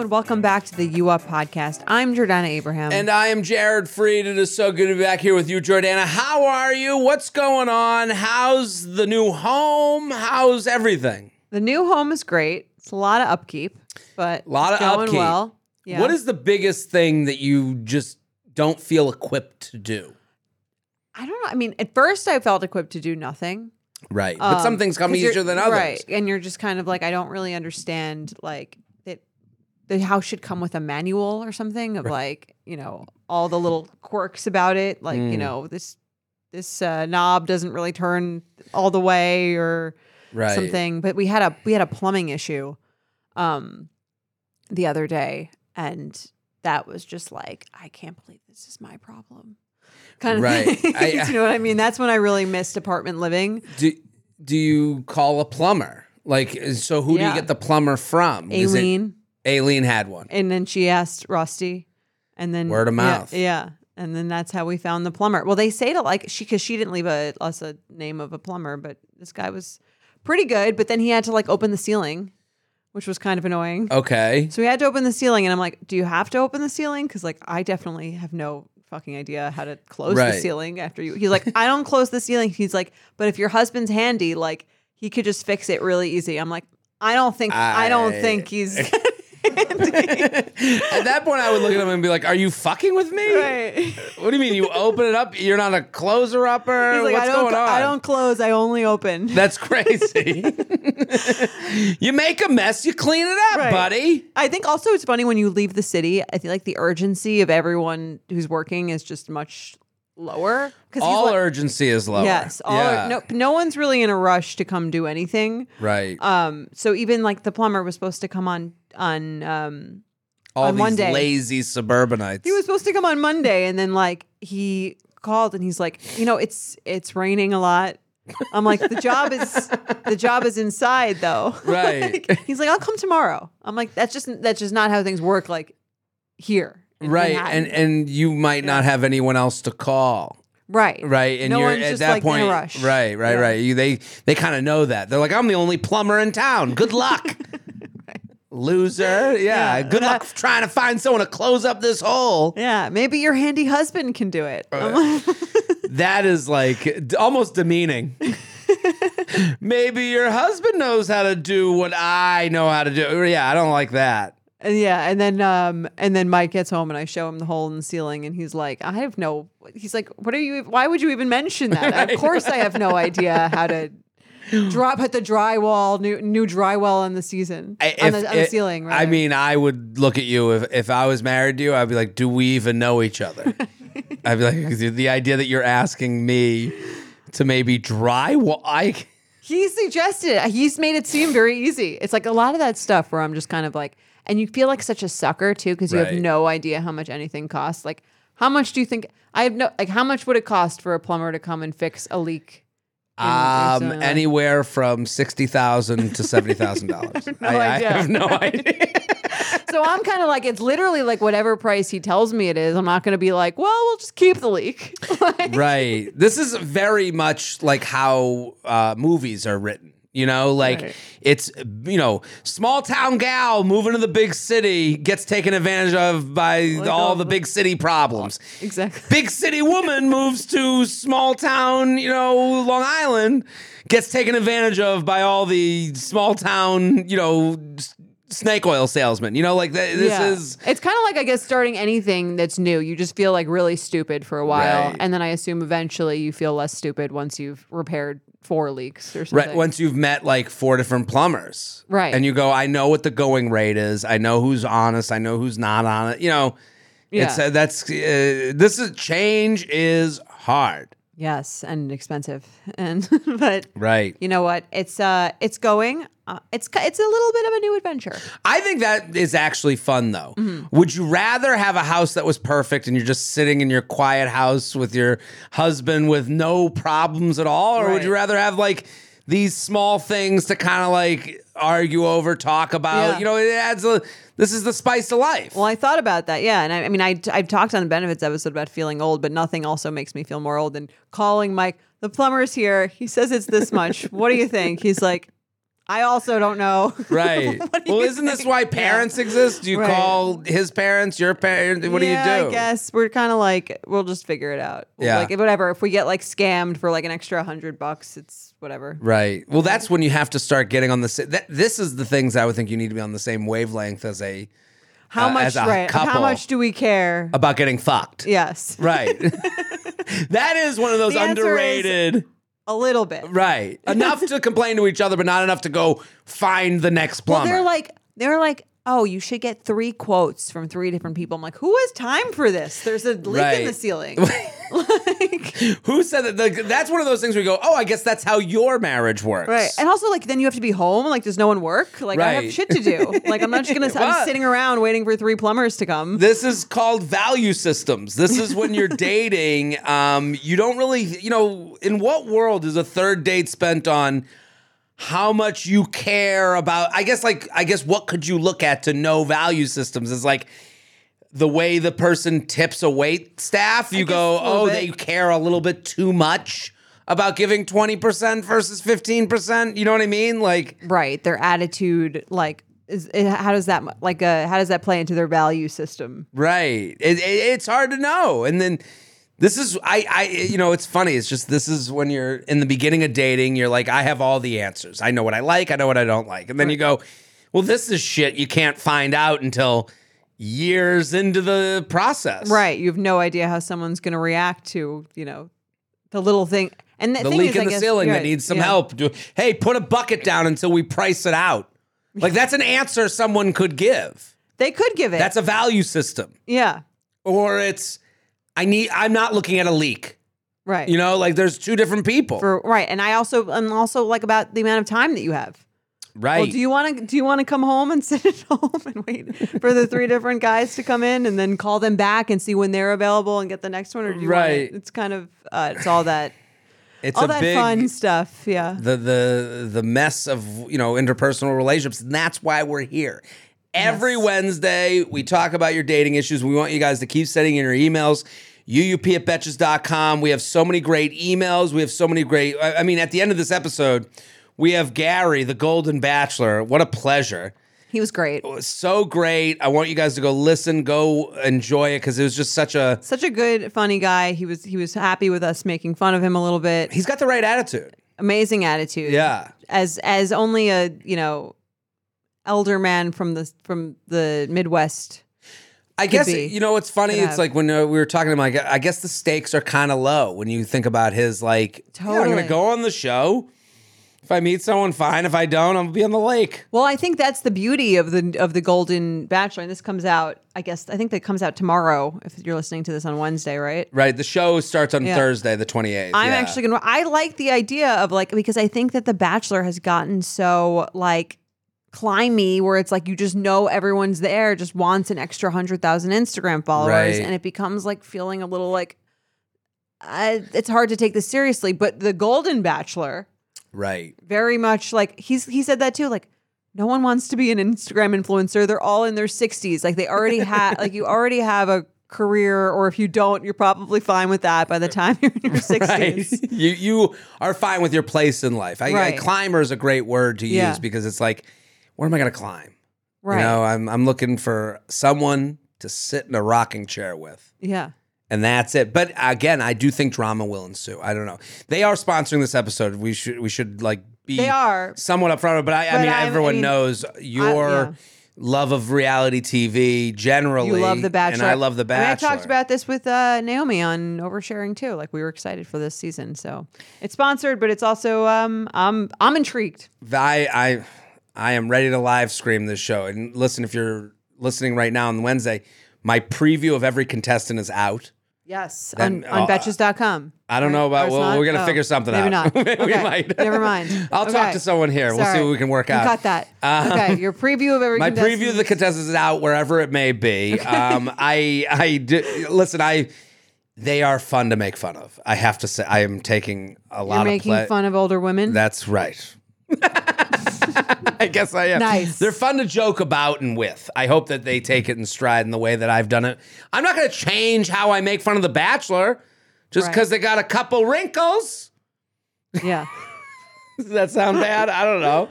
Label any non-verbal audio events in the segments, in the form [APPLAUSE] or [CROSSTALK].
and welcome back to the U Up podcast. I'm Jordana Abraham. And I am Jared Freid. It is so good to be back here with you, Jordana. How are you? What's going on? How's the new home? How's everything? the new home is great. It's a lot of upkeep, but A lot it's of going upkeep. well. Yeah. What is the biggest thing that you just don't feel equipped to do? I don't know. I mean, at first I felt equipped to do nothing. Right. but some Um, things come easier than others. Right. And you're just kind of like, I don't really understand like the house should come with a manual or something of like, you know, all the little quirks about it. Like, you Mm. know, this this uh, knob doesn't really turn all the way or Right. something. But we had a we had a plumbing issue um the other day and that was just like, I can't believe this is my problem. Kind of [LAUGHS] Right. thing. I- you know what I mean? That's when I really missed apartment living. Do, do you call a plumber? Like, so who do you get the plumber from? Is it- Aileen. Aileen had one. And then she asked Rusty, and then Word of mouth. Yeah, and then that's how we found the plumber. Well, they say to like she because she didn't leave a, us a name of a plumber, but this guy was pretty good. But then he had to like open the ceiling, which was kind of annoying. Okay. So we had to open the ceiling, and I'm like, "Do you have to open the ceiling?" Because like I definitely have no fucking idea how to close the ceiling after you. He's like, "I don't close the ceiling." He's like, "But if your husband's handy, like he could just fix it really easy." I'm like, "I don't think I, don't think he's." [LAUGHS] At that point, I would look at him and be like, "Are you fucking with me? Right. What do you mean? You open it up? You're not a closer upper? He's like, What's I don't, going on? I don't close. I only open. [LAUGHS] That's crazy. [LAUGHS] you make a mess, you clean it up, Right. buddy. I think also it's funny when you leave the city. I feel like the urgency of everyone who's working is just much lower. Because All urgency is lower. yes, all yeah. no, no one's really in a rush to come do anything. right. Um, so even like the plumber was supposed to come on on um All on these one day. lazy suburbanites. he was supposed to come on Monday and then like he called and he's like, you know, it's it's raining a lot. I'm like, the job is the job is inside though. [LAUGHS] Right. Like, he's like, I'll come tomorrow. I'm like, that's just that's just not how things work like here. Right, Manhattan. and and you might not have anyone else to call. right. Right, and No you're one's at just, that like, in a point. rush. Right, right, right. You they they kind of know that. They're like, I'm the only plumber in town. Good luck. [LAUGHS] Loser. Yeah. Yeah. Good luck trying to find someone to close up this hole. Yeah, maybe your handy husband can do it. Uh, [LAUGHS] That is like d- almost demeaning. [LAUGHS] Maybe your husband knows how to do what I know how to do. Yeah, I don't like that. And yeah, and then um and then Mike gets home and I show him the hole in the ceiling and he's like, I have no he's like, What are you why would you even mention that? Of [LAUGHS] course I have no idea how to drop put the drywall, new new drywall on the season. I- on, the, on the ceiling, right? I mean, I would look at you if, if I was married to you. I'd be like, "Do we even know each other?" [LAUGHS] I'd be like, "The idea that you're asking me to maybe drywall, I he suggested he's made it seem very easy. It's like a lot of that stuff where I'm just kind of like and you feel like such a sucker too, because you have Right. no idea how much anything costs. Like how much do you think I have no like how much would it cost for a plumber to come and fix a leak? in- um anywhere from sixty thousand to seventy thousand [LAUGHS] dollars. no I, I idea. have no [LAUGHS] idea. So I'm kind of like, it's literally like whatever price he tells me it is. I'm not going to be like, well, we'll just keep the leak. [LAUGHS] Like- right. This is very much like how uh, movies are written. You know, like Right. it's you know, small town gal moving to the big city gets taken advantage of by all all the the- big city problems. Exactly. Big city woman [LAUGHS] moves to small town, you know, Long Island, gets taken advantage of by all the small town, you know, snake oil salesman. You know, like th- this Yeah. is It's kind of like I guess starting anything that's new. You just feel like really stupid for a while, Right. and then I assume eventually you feel less stupid once you've repaired four leaks or something. Right. Once you've met like four different plumbers. Right. And you go, I know what the going rate is. I know who's honest. I know who's not honest. You know, it's uh, that's uh, this is change is hard. Yes, and expensive, [LAUGHS] and but Right. you know what? It's uh, it's going. Uh, it's it's a little bit of a new adventure. I think that is actually fun though. Mm-hmm. Would you rather have a house that was perfect and you're just sitting in your quiet house with your husband with no problems at all? Or would you rather have like these small things to kind of like argue over, talk about? Yeah. You know, it adds a this is the spice of life. Well, I thought about that, yeah, and I, I mean, I I've talked on the benefits episode about feeling old, but nothing also makes me feel more old than calling Mike. The plumber's here. He says it's this much. [LAUGHS] what do you think? He's like, I also don't know. [LAUGHS] Right. Do well, isn't this think? why Yeah. parents exist? Do you Right. call his parents your parents? What yeah, do you do? I guess we're kind of like we'll just figure it out. Yeah. like whatever. If we get like scammed for like an extra hundred bucks, it's whatever. Right. Well, that's when you have to start getting on the. sa- That, this is the things I would think you need to be on the same wavelength as a How Uh, much? Right? How much do we care? about getting fucked. yes, [LAUGHS] Right. [LAUGHS] that is one of those The underrated. a little bit. Right. Enough to complain to each other, but not enough to go find the next Well, plumber. they're like they're like, oh, you should get three quotes from three different people. I'm like, who has time for this? There's a leak in the ceiling. [LAUGHS] like, Who said that? Like, that's one of those things where you go, oh, I guess that's how your marriage works. right. And also, like, then you have to be home. Like, does no one work? Like, I have shit to do. [LAUGHS] Like, I'm not just gonna. I'm sitting around waiting for three plumbers to come. This is called value systems. This is when you're [LAUGHS] dating. Um, you don't really, you know, in what world is a third date spent on how much you care about? I guess, like, I guess, what could you look at to know value systems? Is like the way the person tips a wait staff. You go, oh, bit. they care a little bit too much about giving twenty percent versus fifteen percent. You know what I mean? Like, right. Their attitude, like, is how does that like uh, how does that play into their value system? Right. It, it, it's hard to know. And then this is I I you know it's funny. It's just this is when you're in the beginning of dating. You're like I have all the answers. I know what I like. I know what I don't like. And then you go, well, this is shit you can't find out until years into the process. Right. You have no idea how someone's going to react to you know the little thing. And the, The thing leak is, in I the guess- ceiling that right, needs some yeah. help. Do, hey, put a bucket down until we price it out. Like that's an answer someone could give. They could give it. That's a value system. yeah. Or it's I need I'm not looking at a leak. Right. You know, like there's two different people. For right, and I also I'm also like about the amount of time that you have. right. Well, do you want to do you want to come home and [LAUGHS] sit at home and wait for the three different guys to come in and then call them back and see when they're available and get the next one, or do you want Right. It's kind of uh, it's all that [LAUGHS] it's all a that big fun stuff. Yeah. the the the mess of you know interpersonal relationships and that's why we're here every Yes. wednesday we talk about your dating issues we want you guys to keep sending in your emails uup at betches.com we have so many great emails we have so many great I mean at the end of this episode we have gary the golden bachelor what a pleasure He was great. it was so great i want you guys to go listen go enjoy it because it was just such a Such a good, funny guy. He was he was happy with us making fun of him a little bit. he's got the right attitude Amazing attitude. yeah As as only a you know elder man from the from the Midwest. I guess be. you know what's funny. It's have. like when uh, we were talking to him. Like, I guess the stakes are kind of low when you think about his like. "Yeah, I'm gonna go on the show. If I meet someone, fine. If I don't, I'm gonna be on the lake. Well, I think that's the beauty of the of the Golden Bachelor, and this comes out. I guess I think that comes out tomorrow. If you're listening to this on Wednesday, right? Right. The show starts on Yeah. Thursday, the 28th. I'm yeah. actually gonna. I like the idea of like because I think that the Bachelor has gotten so like climby where it's like you just know everyone's there, just wants an extra hundred thousand Instagram followers, Right. and it becomes like feeling a little like. I, it's hard to take this seriously, but the Golden Bachelor, right. very much like he's he said that too like no one wants to be an instagram influencer they're all in their 60s like they already [LAUGHS] have like you already have a career, or if you don't, you're probably fine with that by the time you're in your 60s. [LAUGHS] Right. you you are fine with your place in life. I, Right. I, climber is a great word to Yeah. use because it's like, where am I going to climb? Right. You know, I'm I'm looking for someone to sit in a rocking chair with. Yeah. And that's it. But again, I do think drama will ensue. I don't know. They are sponsoring this episode. We should we should like be They are. somewhat upfront. But I, I But mean, I- I everyone mean, knows your yeah. love of reality TV generally. You love The Bachelor. and I love The I, mean, Bachelor. I talked about this with uh, Naomi on Oversharing too. Like we were excited for this season. So it's sponsored, but it's also um I'm I'm intrigued. I I I am ready to live stream this show. And listen, if you're listening right now on Wednesday, my preview of every contestant is out. Yes. Then, on, on uh, Betches.com. I don't know about. Well, we're gonna Oh, figure something maybe out. not. Maybe [LAUGHS] we Okay, might. Never mind. [LAUGHS] I'll talk to someone here. We'll see what we can work out. got that. okay. Your preview of every [LAUGHS] My contestant. preview of the contestants is out wherever it may be. Um, I I do, listen. I they are fun to make fun of. I have to say, I am taking a lot You're of making fun of older women. That's right. [LAUGHS] I guess I am. Nice. They're fun to joke about and with. I hope that they take it in stride in the way that I've done it. I'm not going to change how I make fun of The Bachelor just Right. because they got a couple wrinkles. yeah. Does [LAUGHS] that sound bad? I don't know.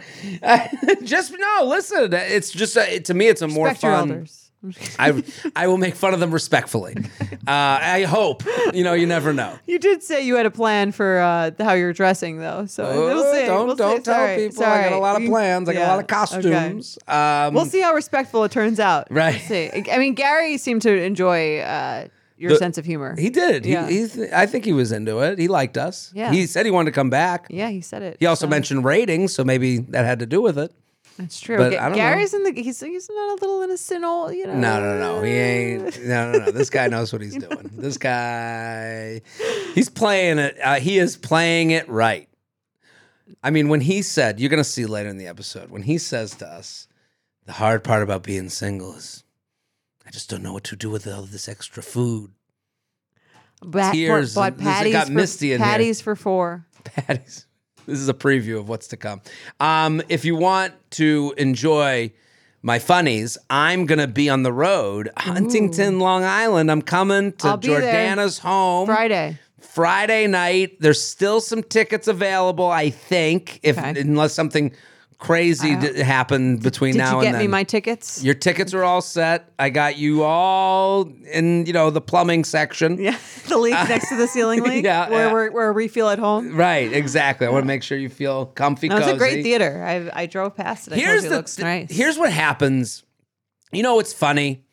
[LAUGHS] just no. Listen, it's just a, to me, it's a more Respect your fun. elders. [LAUGHS] I I will make fun of them respectfully. Uh, I hope. You know, you never know. You did say you had a plan for uh, how you're dressing, though. So we'll Oh, see. Don't We'll don't see. tell Sorry. people. I got a lot of plans. I got a lot of Yeah. Okay. costumes. Um, We'll see how respectful it turns out. Right. We'll see. I mean, Gary seemed to enjoy uh, your The- sense of humor. He did. Yeah. He, he th- I think he was into it. He liked us. Yeah. He said he wanted to come back. yeah, he said it. He also so mentioned ratings, so maybe that had to do with it. That's true. but Ga- I don't know. Gary's in the. He's he's not a little innocent, old, you know. No, no, no. He ain't. [LAUGHS] No, no, no. This guy knows what he's doing. This guy, he's playing it. Uh, he is playing it right. I mean, when he said, you're going to see later in the episode, when he says to us, the hard part about being single is I just don't know what to do with all this extra food. Ba- Tears. Bought This- it patties got for, misty in here. patties for four. [LAUGHS] Patties. This is a preview of what's to come. Um, if you want to enjoy my funnies, I'm gonna be on the road, Huntington, Long Island. I'm coming to I'll. Jordana's home Friday. Friday night. There's still some tickets available, I think, if Okay. unless something crazy d- happened between Did now you get then. me my tickets? Your tickets are all set. I got you all in, you know, the plumbing section. yeah, [LAUGHS] the leak next to the ceiling [LAUGHS] leak. Yeah, where yeah. we're where we feel at home. Right, exactly. I want to make sure you feel comfy, was cozy. a great theater. I I drove past it. I here's the it looks nice. here's what happens. You know what's funny?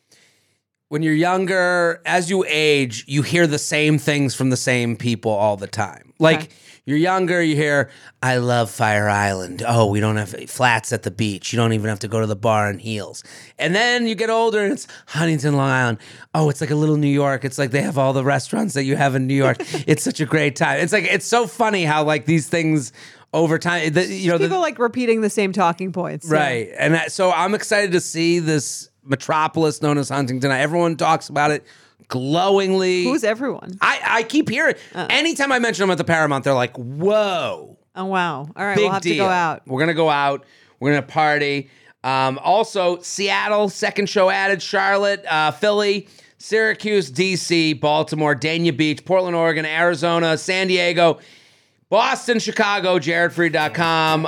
When you're younger, as you age, you hear the same things from the same people all the time. Like Okay. You're younger, you hear, "I love Fire Island." Oh, we don't have flats at the beach. You don't even have to go to the bar in heels. And then you get older, and it's Huntington, Long Island. Oh, it's like a little New York. It's like they have all the restaurants that you have in New York. [LAUGHS] it's such a great time. It's like it's so funny how like these things over time. The, you know, the, People like repeating the same talking points. yeah. Right. And that, so I'm excited to see this metropolis known as Huntington. Everyone talks about it glowingly. Who's everyone? I, I keep hearing anytime I mention them at the Paramount, they're like, whoa, Oh wow! All right, big we'll have deal. to go out. We're gonna go out. We're gonna party. Um, also, Seattle, second show added, Charlotte, uh, Philly, Syracuse, DC, Baltimore, Dania Beach, Portland, Oregon, Arizona, San Diego, Boston, Chicago, jaredfreid.com.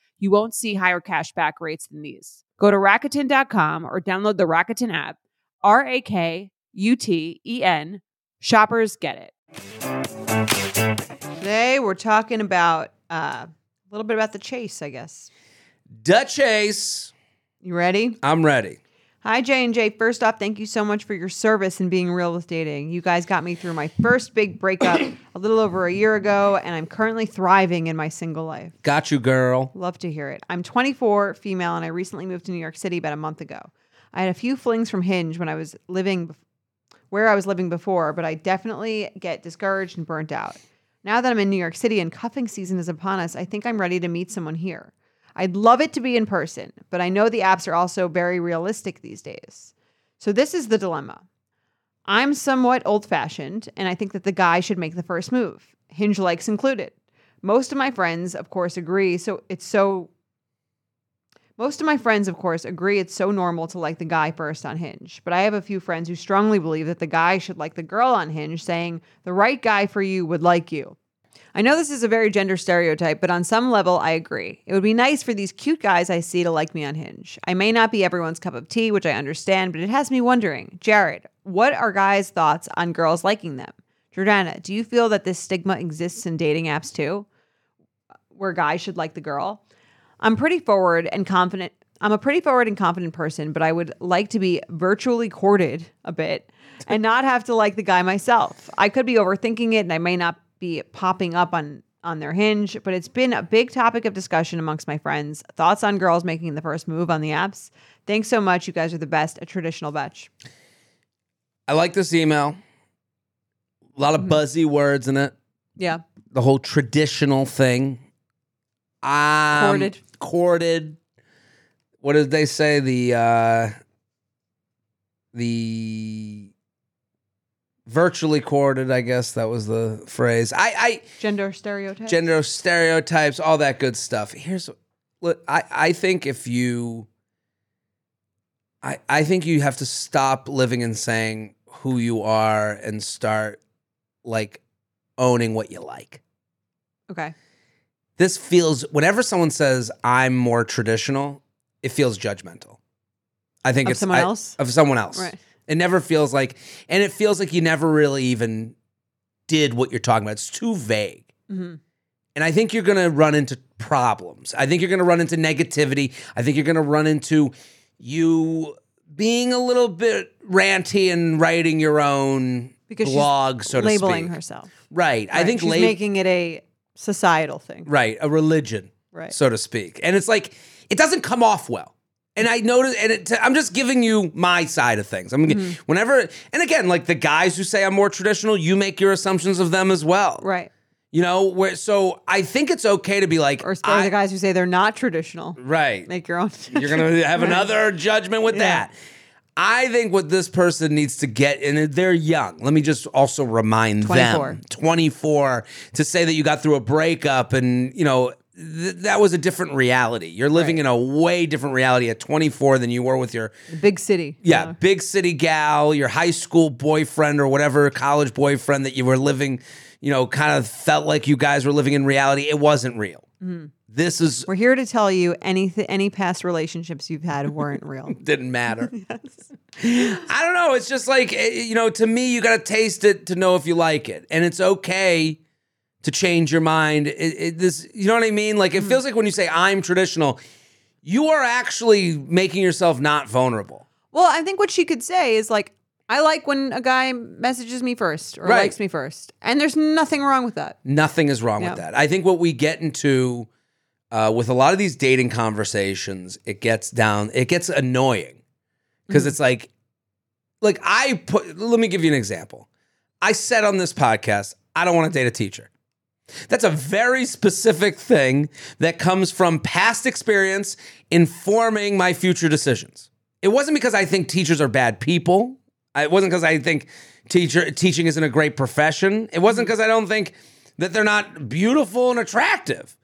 You won't see higher cashback rates than these. Go to Rakuten.com or download the Rakuten app. R A K U T E N. Shoppers get it. Today we're talking about uh, a little bit about the chase, I guess. Duchess, You ready? I'm ready. Hi J and J. First off, thank you so much for your service and being real with dating. You guys got me through my first big breakup a little over a year ago, and I'm currently thriving in my single life. Got you, girl. Love to hear it. I'm 24, female, and I recently moved to New York City about a month ago. I had a few flings from Hinge when I was living where I was living before, but I definitely get discouraged and burnt out. Now that I'm in New York City and cuffing season is upon us, I think I'm ready to meet someone here. I'd love it to be in person, but I know the apps are also very realistic these days. So this is the dilemma. I'm somewhat old fashioned, and I think that the guy should make the first move, Hinge likes included. Most of my friends, of course, agree. So it's so. Most of my friends, of course, agree it's so normal to like the guy first on Hinge. But I have a few friends who strongly believe that the guy should like the girl on Hinge, saying the right guy for you would like you. I know this is a very gender stereotype, but on some level, I agree. It would be nice for these cute guys I see to like me on Hinge. I may not be everyone's cup of tea, which I understand, but it has me wondering Jared, what are guys' thoughts on girls liking them? Jordana, do you feel that this stigma exists in dating apps too, where guys should like the girl? I'm pretty forward and confident. I'm a pretty forward and confident person, but I would like to be virtually courted a bit and not have to like the guy myself. I could be overthinking it and I may not be popping up on on their hinge, but it's been a big topic of discussion amongst my friends. Thoughts on girls making the first move on the apps? Thanks so much. You guys are the best at traditional batch. I like this email. A lot of buzzy words in it. Yeah. The whole traditional thing. Um, corded. Courted. What did they say? The uh the virtually courted, I guess that was the phrase. I I Gender stereotypes. gender stereotypes, all that good stuff. Here's look, I, I think if you I I think you have to stop living and saying who you are and start like owning what you like. Okay. This feels whenever someone says I'm more traditional, it feels judgmental. I think Of it's someone I- else? Of someone else. Right. It never feels like and it feels like you never really even did what you're talking about. It's too vague. hmm And I think you're going to run into problems. I think you're going to run into negativity. I think you're going to run into you being a little bit ranty and writing your own Because she's blog, so to labeling speak. herself. Right. I think she's lab- making it a societal thing. right a religion, Right. so to speak. And it's like it doesn't come off well. And I notice, and it, I'm just giving you my side of things. I'm Mm-hmm. whenever, and again, like the guys who say I'm more traditional, you make your assumptions of them as well. Right. You know, where so I think it's okay to be like, Or, I- the guys who say they're not traditional. right. Make your own. [LAUGHS] You're gonna have another judgment with Yeah. that. I think what this person needs to get, and they're young. Let me just also remind 24. them, 24, to say that you got through a breakup, and you know th- that was a different reality. You're living Right. in a way different reality at 24 than you were with your Big city. yeah, big city gal, your high school boyfriend or whatever college boyfriend that you were living, you know, kind of felt like you guys were living in reality. It wasn't real. This is We're here to tell you any any past relationships you've had weren't real. [LAUGHS] didn't matter. [LAUGHS] yes. I don't know. It's just like eh, you know, to me, you got to taste it to know if you like it, and it's okay to change your mind. It, it, this, you know what I mean? Like it feels like when you say I'm traditional, you are actually making yourself not vulnerable. Well, I think what she could say is like, I like when a guy messages me first or Right. likes me first, and there's nothing wrong with that. Nothing is wrong Yeah. with that. I think what we get into uh, with a lot of these dating conversations, it gets down, it gets annoying because it's like, like I put. Let me give you an example. I said on this podcast, I don't want to date a teacher. That's a very specific thing that comes from past experience informing my future decisions. It wasn't because I think teachers are bad people. It wasn't because I think teacher teaching isn't a great profession. It wasn't because I don't think that they're not beautiful and attractive.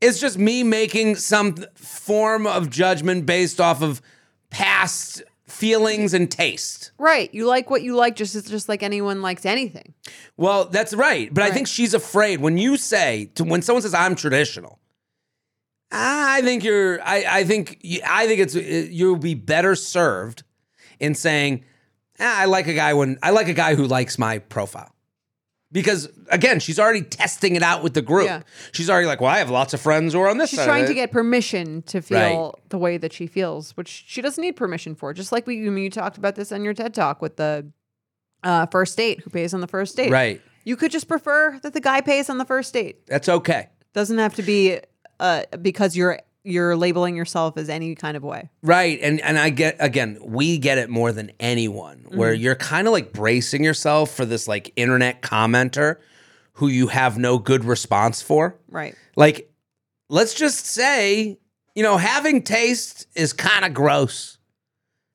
It's just me making some form of judgment based off of past feelings and taste. Right. You like what you like, just just like anyone likes anything. Well, that's right. But I think she's afraid when you say to when someone says I'm traditional. I think you're. I, I think. I think it's. You'll be better served in saying, "Ah, "I like a guy when I like a guy who likes my profile." Because again, she's already testing it out with the group. Yeah. She's already like, "Well, I have lots of friends who are on this She's side." trying to get permission to feel the way that she feels, which she doesn't need permission for. Just like we, you talked about this on your TED talk with the uh, first date, who pays on the first date. right. You could just prefer that the guy pays on the first date. That's okay. Doesn't have to be uh, because you're you're labeling yourself as any kind of way. Right. And and I get again, we get it more than anyone where mm-hmm. you're kind of like bracing yourself for this like internet commenter who you have no good response for. Right. Like let's just say, you know, having taste is kind of gross. [LAUGHS]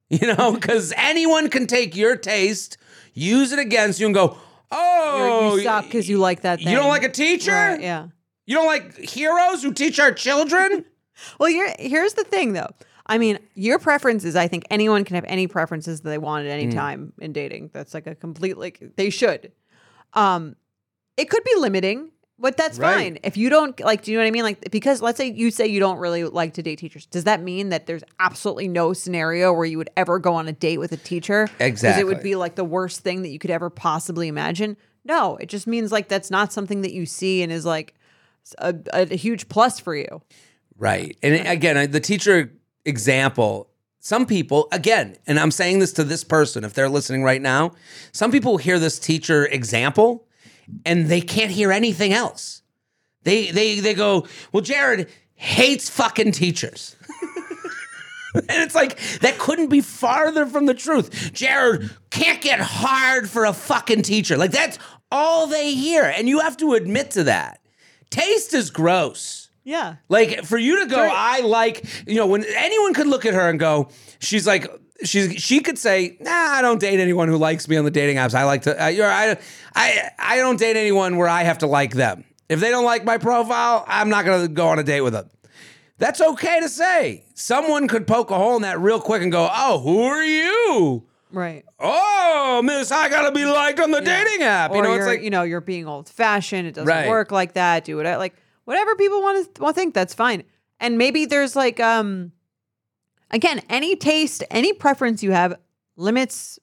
You know, [LAUGHS] cuz anyone can take your taste, use it against you and go, "Oh, You're, you suck because you like that. you don't like a teacher? Right, yeah. You don't like heroes who teach our children?" [LAUGHS] Well, here's the thing, though. I mean, your preferences. I think anyone can have any preferences that they want at any time in dating. That's like a complete like they should. Um, it could be limiting, but that's Right. fine if you don't like. Do you know what I mean? Like because let's say you say you don't really like to date teachers. Does that mean that there's absolutely no scenario where you would ever go on a date with a teacher? Exactly. Because it would be like the worst thing that you could ever possibly imagine. No, it just means like that's not something that you see and is like a, a huge plus for you. Right. And again, the teacher example, some people, again, and I'm saying this to this person if they're listening right now, some people hear this teacher example and they can't hear anything else. They they they go, "Well, Jared hates fucking teachers." [LAUGHS] and it's like that couldn't be farther from the truth. Jared can't get hard for a fucking teacher. Like that's all they hear and you have to admit to that. Taste is gross. Yeah. Like for you to go, I like, you know, when anyone could look at her and go, she's like, she's she could say, nah, I don't date anyone who likes me on the dating apps. I like to, uh, you're, I, I, I don't date anyone where I have to like them. If they don't like my profile, I'm not gonna go on a date with them. That's okay to say. Someone could poke a hole in that real quick and go, oh, who are you? Right. Oh, miss, I gotta be liked on the dating app. Or you know, it's like, you know, you're being old fashioned. It doesn't Right. work like that. Do it like whatever people want to think. That's fine. And maybe there's like um, again, any taste, any preference you have limits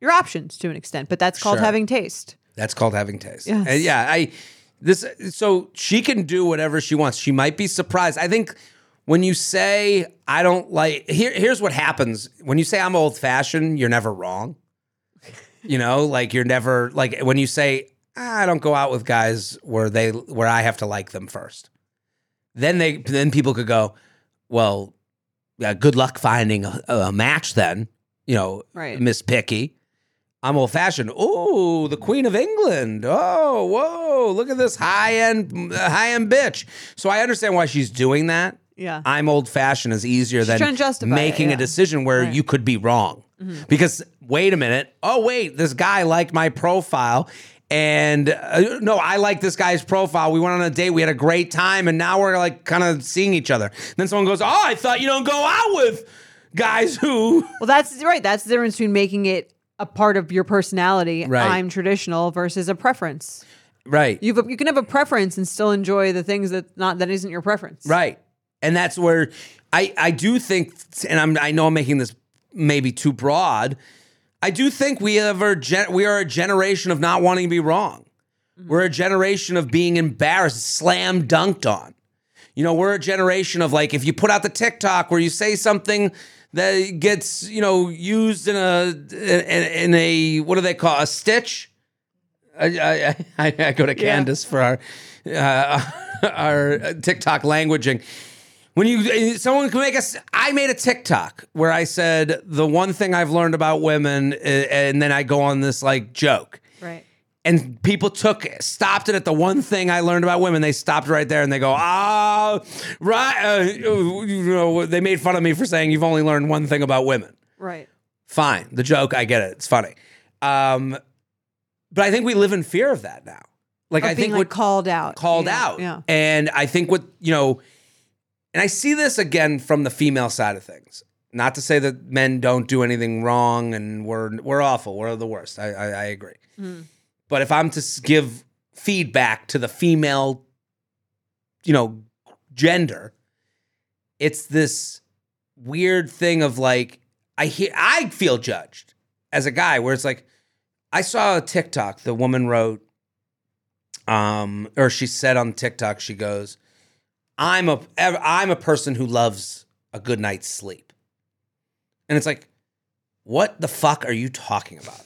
your options to an extent. But that's called Sure. having taste. That's called having taste. Yes. And yeah, I this so she can do whatever she wants. She might be surprised. I think when you say I don't like here here's what happens. When you say I'm old fashioned, you're never wrong. You know, like you're never like when you say I don't go out with guys where they where I have to like them first. Then they then people could go, well, yeah, good luck finding a, a match then. You know, Right. Miss Picky. I'm old fashioned. Oh, the Queen of England. Oh, whoa! Look at this high end, high end bitch. So I understand why she's doing that. Yeah. I'm old fashioned is easier than trying to justify it, making yeah. a decision where you could be wrong. Mm-hmm. Because wait a minute. Oh wait, this guy liked my profile. And uh, no, I like this guy's profile. We went on a date. We had a great time, and now we're like kind of seeing each other. Then someone goes, "Oh, I thought you don't go out with guys who." [LAUGHS] Well, that's right. That's the difference between making it a part of your personality. Right. I'm traditional versus a preference. Right. You've you can have a preference and still enjoy the things that not that isn't your preference. Right. And that's where I I do think and I'm I know I'm making this maybe too broad. I do think we have a gen, we are a generation of not wanting to be wrong. We're a generation of being embarrassed, slam dunked on. You know, we're a generation of like if you put out the TikTok where you say something that gets, you know, used in a in, in a what do they call a stitch? I, I, I, I go to Candace for our uh, [LAUGHS] our TikTok languaging. When you someone can make us, I made a TikTok where I said the one thing I've learned about women, uh, and then I go on this like joke, Right. and people took stopped it at the one thing I learned about women. They stopped right there and they go, ah, right, uh, you know, they made fun of me for saying you've only learned one thing about women Right. fine. The joke, I get it. It's funny. Um, but I think we live in fear of that now. Like Of I think like what called out. called know? out. Yeah. And I think what, you know, and I see this again from the female side of things. Not to say that men don't do anything wrong and we're we're awful. We're the worst. I I, I agree. Mm. But if I'm to give feedback to the female, you know, gender, it's this weird thing of like I hear I feel judged as a guy where it's like I saw a TikTok the woman wrote um or she said on TikTok she goes I'm a I'm a person who loves a good night's sleep. And it's like what the fuck are you talking about?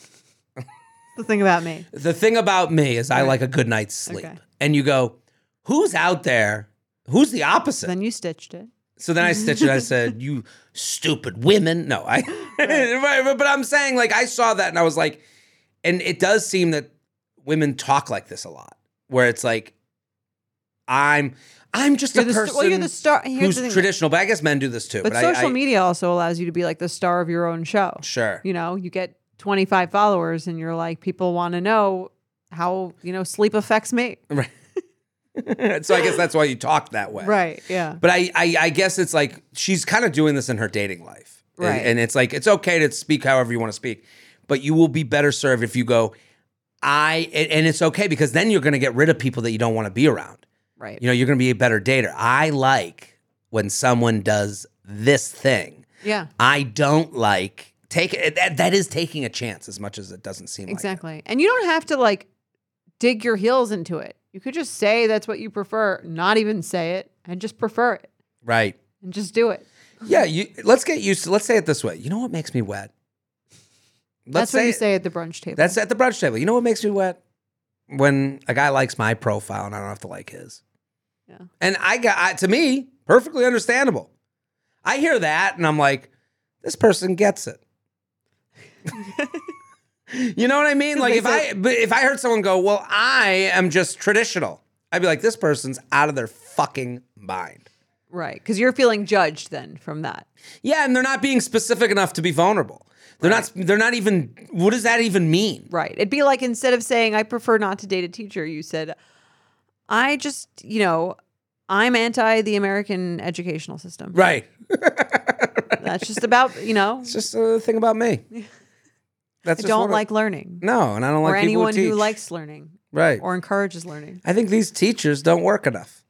The thing about me. The thing about me is I Right. like a good night's sleep. Okay. And you go, who's out there? Who's the opposite? Then you stitched it. so then I stitched it. I said, [LAUGHS] you stupid women. No, I, Right, [LAUGHS] but I'm saying like, I saw that and I was like, and it does seem that women talk like this a lot where it's like, I'm, I'm just You're a the, person well, you're the star. Here's who's the thing. traditional, but I guess men do this too. But I- social I- media also allows you to be like the star of your own show. Sure. You know, you get 25 followers and you're like, people want to know how, you know, sleep affects me. [LAUGHS] Right. [LAUGHS] so I guess that's why you talk that way. Right. Yeah. But I, I, I guess it's like she's kind of doing this in her dating life, Right. And, it's like it's okay to speak however you want to speak, but you will be better served if you go, I, and it's okay because then you're going to get rid of people that you don't want to be around. Right. You know, you're going to be a better dater. I like when someone does this thing. yeah. I don't like take that. That is taking a chance as much as it doesn't seem like. Exactly. And you don't have to like dig your heels into it. You could just say that's what you prefer, not even say it, and just prefer it Right. and just do it. Yeah. You. Let's get used to. Let's say it this way. You know what makes me wet? Let's that's what you it- say at the brunch table. That's at the brunch table. You know what makes me wet? When a guy likes my profile and I don't have to like his. Yeah. And I got I, to me perfectly understandable. I hear that and I'm like, this person gets it. [LAUGHS] you know what I mean? Like if I but if I heard someone go, well, I am just traditional, I'd be like, this person's out of their fucking mind. right. Because you're feeling judged then from that. Yeah, and they're not being specific enough to be vulnerable. They're not. They're not even. What does that even mean? Right. It'd be like instead of saying, I prefer not to date a teacher, you said, I just, you know, I'm anti the American educational system. Right. [LAUGHS] That's just about, you know, It's just a thing about me. [LAUGHS] That's I don't like learning. no, and I don't like or anyone who, who likes learning right. or encourages learning. I think these teachers don't work enough.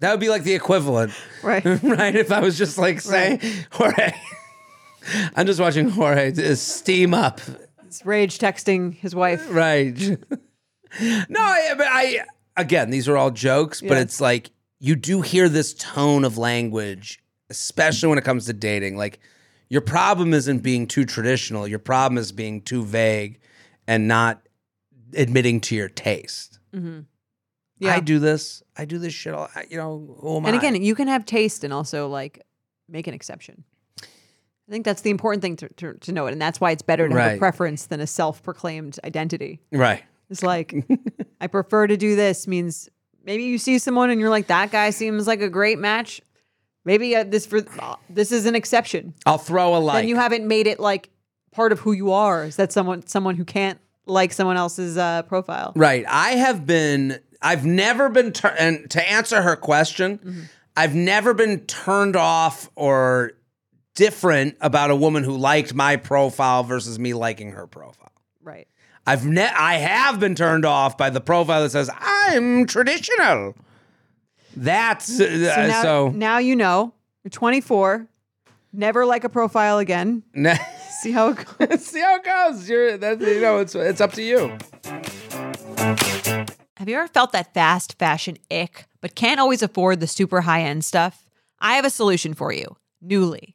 That would be like the equivalent, Right. [LAUGHS] right? If I was just like saying, Jorge, [LAUGHS] I'm just watching [LAUGHS] Jorge steam up, It's rage texting his wife. Rage. [LAUGHS] no, I, but I again, these are all jokes, but Yeah. it's like you do hear this tone of language, especially when it comes to dating. Like your problem isn't being too traditional. Your problem is being too vague and not admitting to your taste. Mm-hmm. Yeah. I do this. I do this shit all. I- You know, who am and I? again, you can have taste and also like make an exception. I think that's the important thing to, to, to know it. And that's why it's better to have a preference than a self proclaimed identity. right? It's like, [LAUGHS] I prefer to do this means maybe you see someone and you're like, that guy seems like a great match. Maybe uh, this for uh, this is an exception. I'll throw a like. Then you haven't made it like part of who you are. Is that someone someone who can't like someone else's uh, profile? right. I have been. I've never been. Tur- and to answer her question, Mm-hmm. I've never been turned off or different about a woman who liked my profile versus me liking her profile. Right. I've ne- I have been turned off by the profile that says I'm traditional. That's uh, So now, so. now you know. You're 24. Never like a profile again. [LAUGHS] See how it [LAUGHS] goes. see how it goes. You're that's you know it's it's up to you. Have you ever felt that fast fashion ick, but can't always afford the super high end stuff? I have a solution for you Nuuly.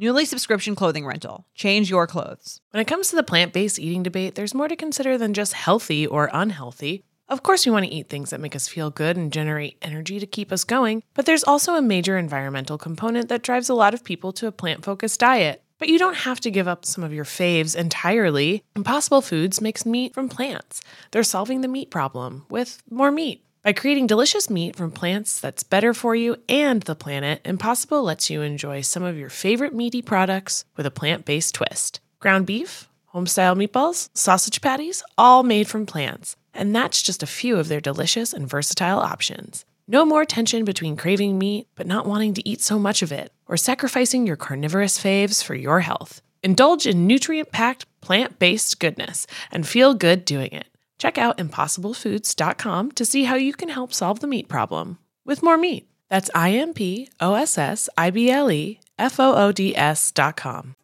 Nuuly subscription clothing rental. Change your clothes. When it comes to the plant based eating debate, there's more to consider than just healthy or unhealthy. Of course, we want to eat things that make us feel good and generate energy to keep us going, but there's also a major environmental component that drives a lot of people to a plant focused diet. But you don't have to give up some of your faves entirely. Impossible Foods makes meat from plants. They're solving the meat problem with more meat. By creating delicious meat from plants that's better for you and the planet, Impossible lets you enjoy some of your favorite meaty products with a plant based twist. Ground beef, homestyle meatballs, sausage patties, all made from plants. And that's just a few of their delicious and versatile options. No more tension between craving meat but not wanting to eat so much of it, or sacrificing your carnivorous faves for your health. Indulge in nutrient packed, plant based goodness and feel good doing it. Check out impossiblefoods.com to see how you can help solve the meat problem with more meat. That's I M P O S S I B L E F O O D S dot com.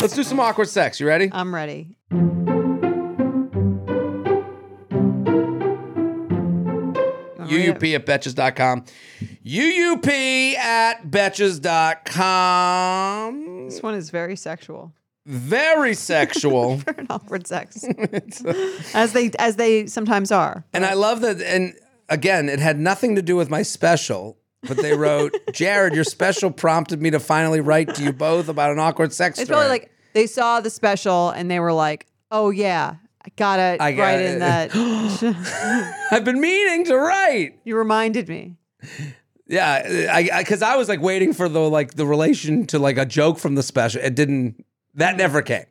Let's do some awkward sex. You ready? I'm ready. UUP at betches.com. UUP at betches.com. This one is very sexual. Very sexual. [LAUGHS] An awkward sex. [LAUGHS] Uh, [LAUGHS] as they as they sometimes are. and I love that. And again, it had nothing to do with my special, but they wrote, Jared, your special prompted me to finally write to you both about an awkward sex It's story. probably like they saw the special and they were like, "Oh yeah, I gotta I got write it. in that." I've been meaning to write. you reminded me. Yeah, I because I, was like waiting for the like the relation to like a joke from the special. It didn't. That never came.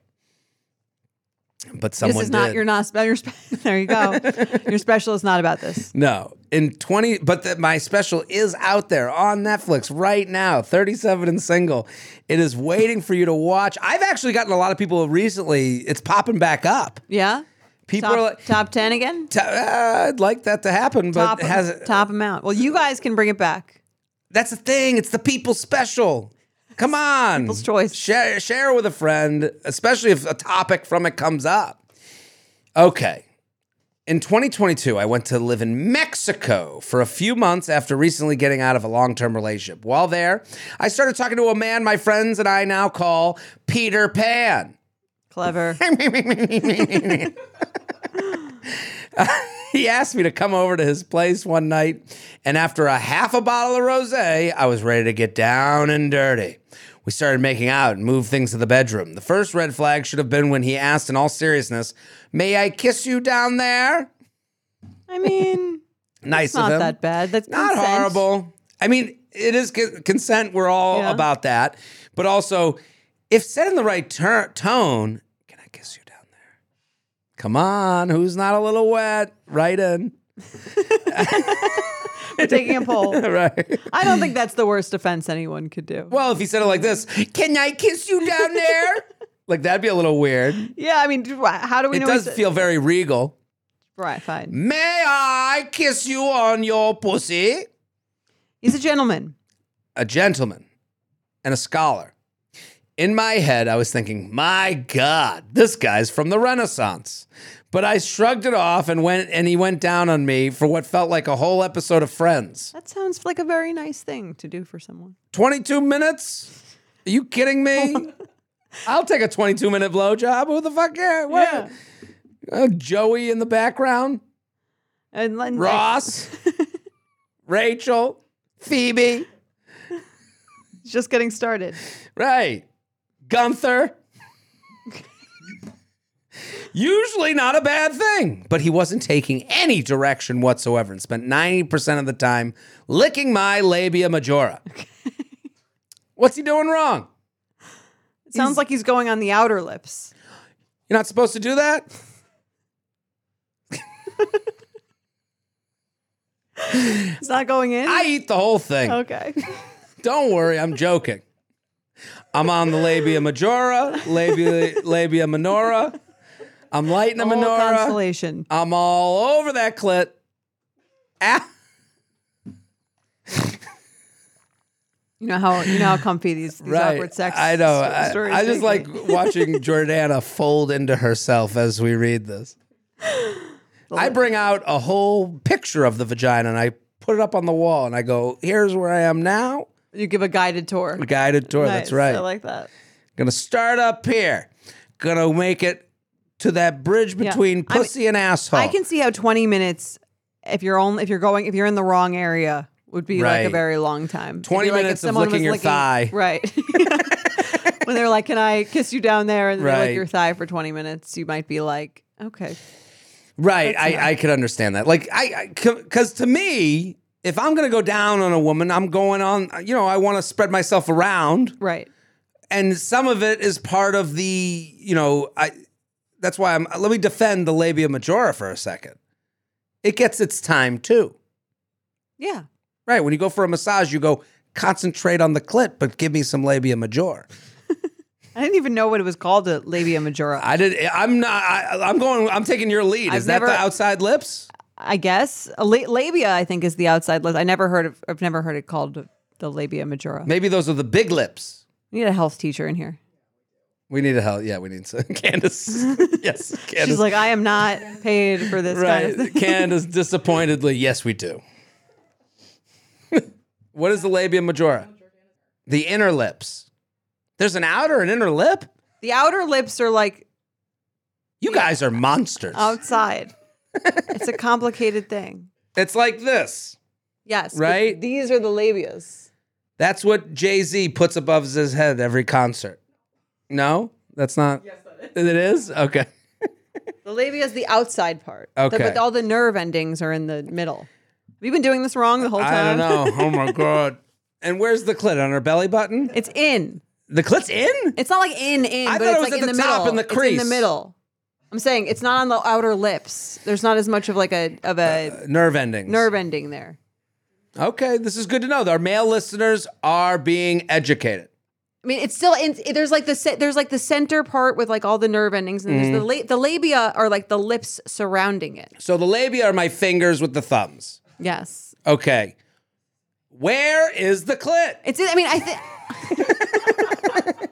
But someone this is not did. your not your spe- [LAUGHS] there you go. your special is not about this. no in twenty. But the, my special is out there on Netflix right now. Thirty seven and single. It is waiting for you to watch. I've actually gotten a lot of people recently. It's popping back up. Yeah. People top, are like, top ten again. "T- uh, I'd like that to happen, but Top it has top amount. Well, you guys can bring it back. That's the thing. It's the people special. Come on. People's choice. Share, share with a friend, especially if a topic from it comes up. Okay. In 2022, I went to live in Mexico for a few months after recently getting out of a long term relationship. While there, I started talking to a man my friends and I now call Peter Pan. Clever. [LAUGHS] he asked me to come over to his place one night, and after a half a bottle of rosé, I was ready to get down and dirty. We started making out and moved things to the bedroom. The first red flag should have been when he asked in all seriousness, "May I kiss you down there?" I mean, [LAUGHS] Nice not of him. that bad. That's Not consent. horrible. I mean, it is co- consent. We're all Yeah. about that. But also, if said in the right ter- tone, can I kiss you down there? Come on, who's not a little wet? Right in. [LAUGHS] [LAUGHS] We're taking a poll. [LAUGHS] right. I don't think that's the worst offense anyone could do. Well, if he said it like this, can I kiss you down there? like that'd be a little weird. yeah, I mean, how do we know? It know? does feel very regal. Right, fine. May I kiss you on your pussy? He's a gentleman. A gentleman and a scholar. In my head, I was thinking, my God, this guy's from the Renaissance. But I shrugged it off and went and he went down on me for what felt like a whole episode of Friends. That sounds like a very nice thing to do for someone. 22 minutes? Are you kidding me? [LAUGHS] I'll take a 22 minute blowjob. Who the fuck care? What? Uh, Joey in the background, And then Ross, [LAUGHS] Rachel, Phoebe, It's just getting started. right? Gunther. Usually not a bad thing, but he wasn't taking any direction whatsoever and spent 90% of the time licking my labia majora. [LAUGHS] What's he doing wrong? It sounds like he's going on the outer lips. You're not supposed to do that? [LAUGHS] It's not going in. I eat the whole thing. okay. [LAUGHS] Don't worry, I'm joking. I'm on the labia majora, labia labia minora. I'm lighting a The menorah. constellation. I'm all over that clit. Ah. You know how you know how comfy these, these Right. awkward sex. I know. I, I just like watching [LAUGHS] Jordana fold into herself as we read this. I bring out a whole picture of the vagina and I put it up on the wall and I go, here's where I am now. you give a guided tour. A guided tour. That's right. I like that. Gonna start up here. Gonna make it to that bridge Yeah. between I mean, pussy and asshole. I can see how 20 minutes, if you're only if you're going if you're in the wrong area, would be like a very long time. 20 be like if minutes of someone licking was your thigh. Right. [LAUGHS] [LAUGHS] when they're like, "Can I kiss you down there?" and they Right. lick your thigh for 20 minutes, you might be like, "Okay." Right. I, I could understand that. Like, I, because to me, if I'm going to go down on a woman, I'm going on, you know, I want to spread myself around. Right. And some of it is part of the, you know, I, that's why I'm, let me defend the labia majora for a second. It gets its time too. Yeah. Right. When you go for a massage, you go concentrate on the clit, but give me some labia majora. [LAUGHS] I didn't even know what it was called, a labia majora. I did. I'm not, I, I'm going, I'm taking your lead. I've Is that never- the outside lips? I guess la- labia. I think is the outside lip. I never heard of. I've never heard it called the labia majora. Maybe those are the big lips. We need a health teacher in here. We need a help. Yeah, we need some. [LAUGHS] Candace. [LAUGHS] yes, Candace. She's like, I am not paid for this kind of right. thing. Candace [LAUGHS] disappointedly, yes, we do. what is the labia majora? The inner lips. There's an outer and inner lip? The outer lips are like You guys are monsters. outside. it's a complicated thing. it's like this. Yes. Right? These are the labias. That's what Jay Z puts above his head every concert. No? That's not. Yes, that is. It is? Okay. The labia is the outside part. The- Okay. but all the nerve endings are in the middle. We've you been doing this wrong the whole time? I don't know. Oh my [LAUGHS] God. And where's the clit? On her belly button? It's in. The clit's in? It's not like in in, I but thought it's it was like at in the the, top middle. in the It's in the middle. I'm saying it's not on the outer lips. There's not as much of like a of a uh, Nerve endings. nerve ending there. Okay, this is good to know. Our male listeners are being educated. I mean, it's still in. There's like the there's like the center part with like all the nerve endings, and Mm-hmm. there's the la- the labia are like the lips surrounding it. So the labia are my fingers with the thumbs. Yes, Okay. Where is the clit? it's. I mean, I think [LAUGHS]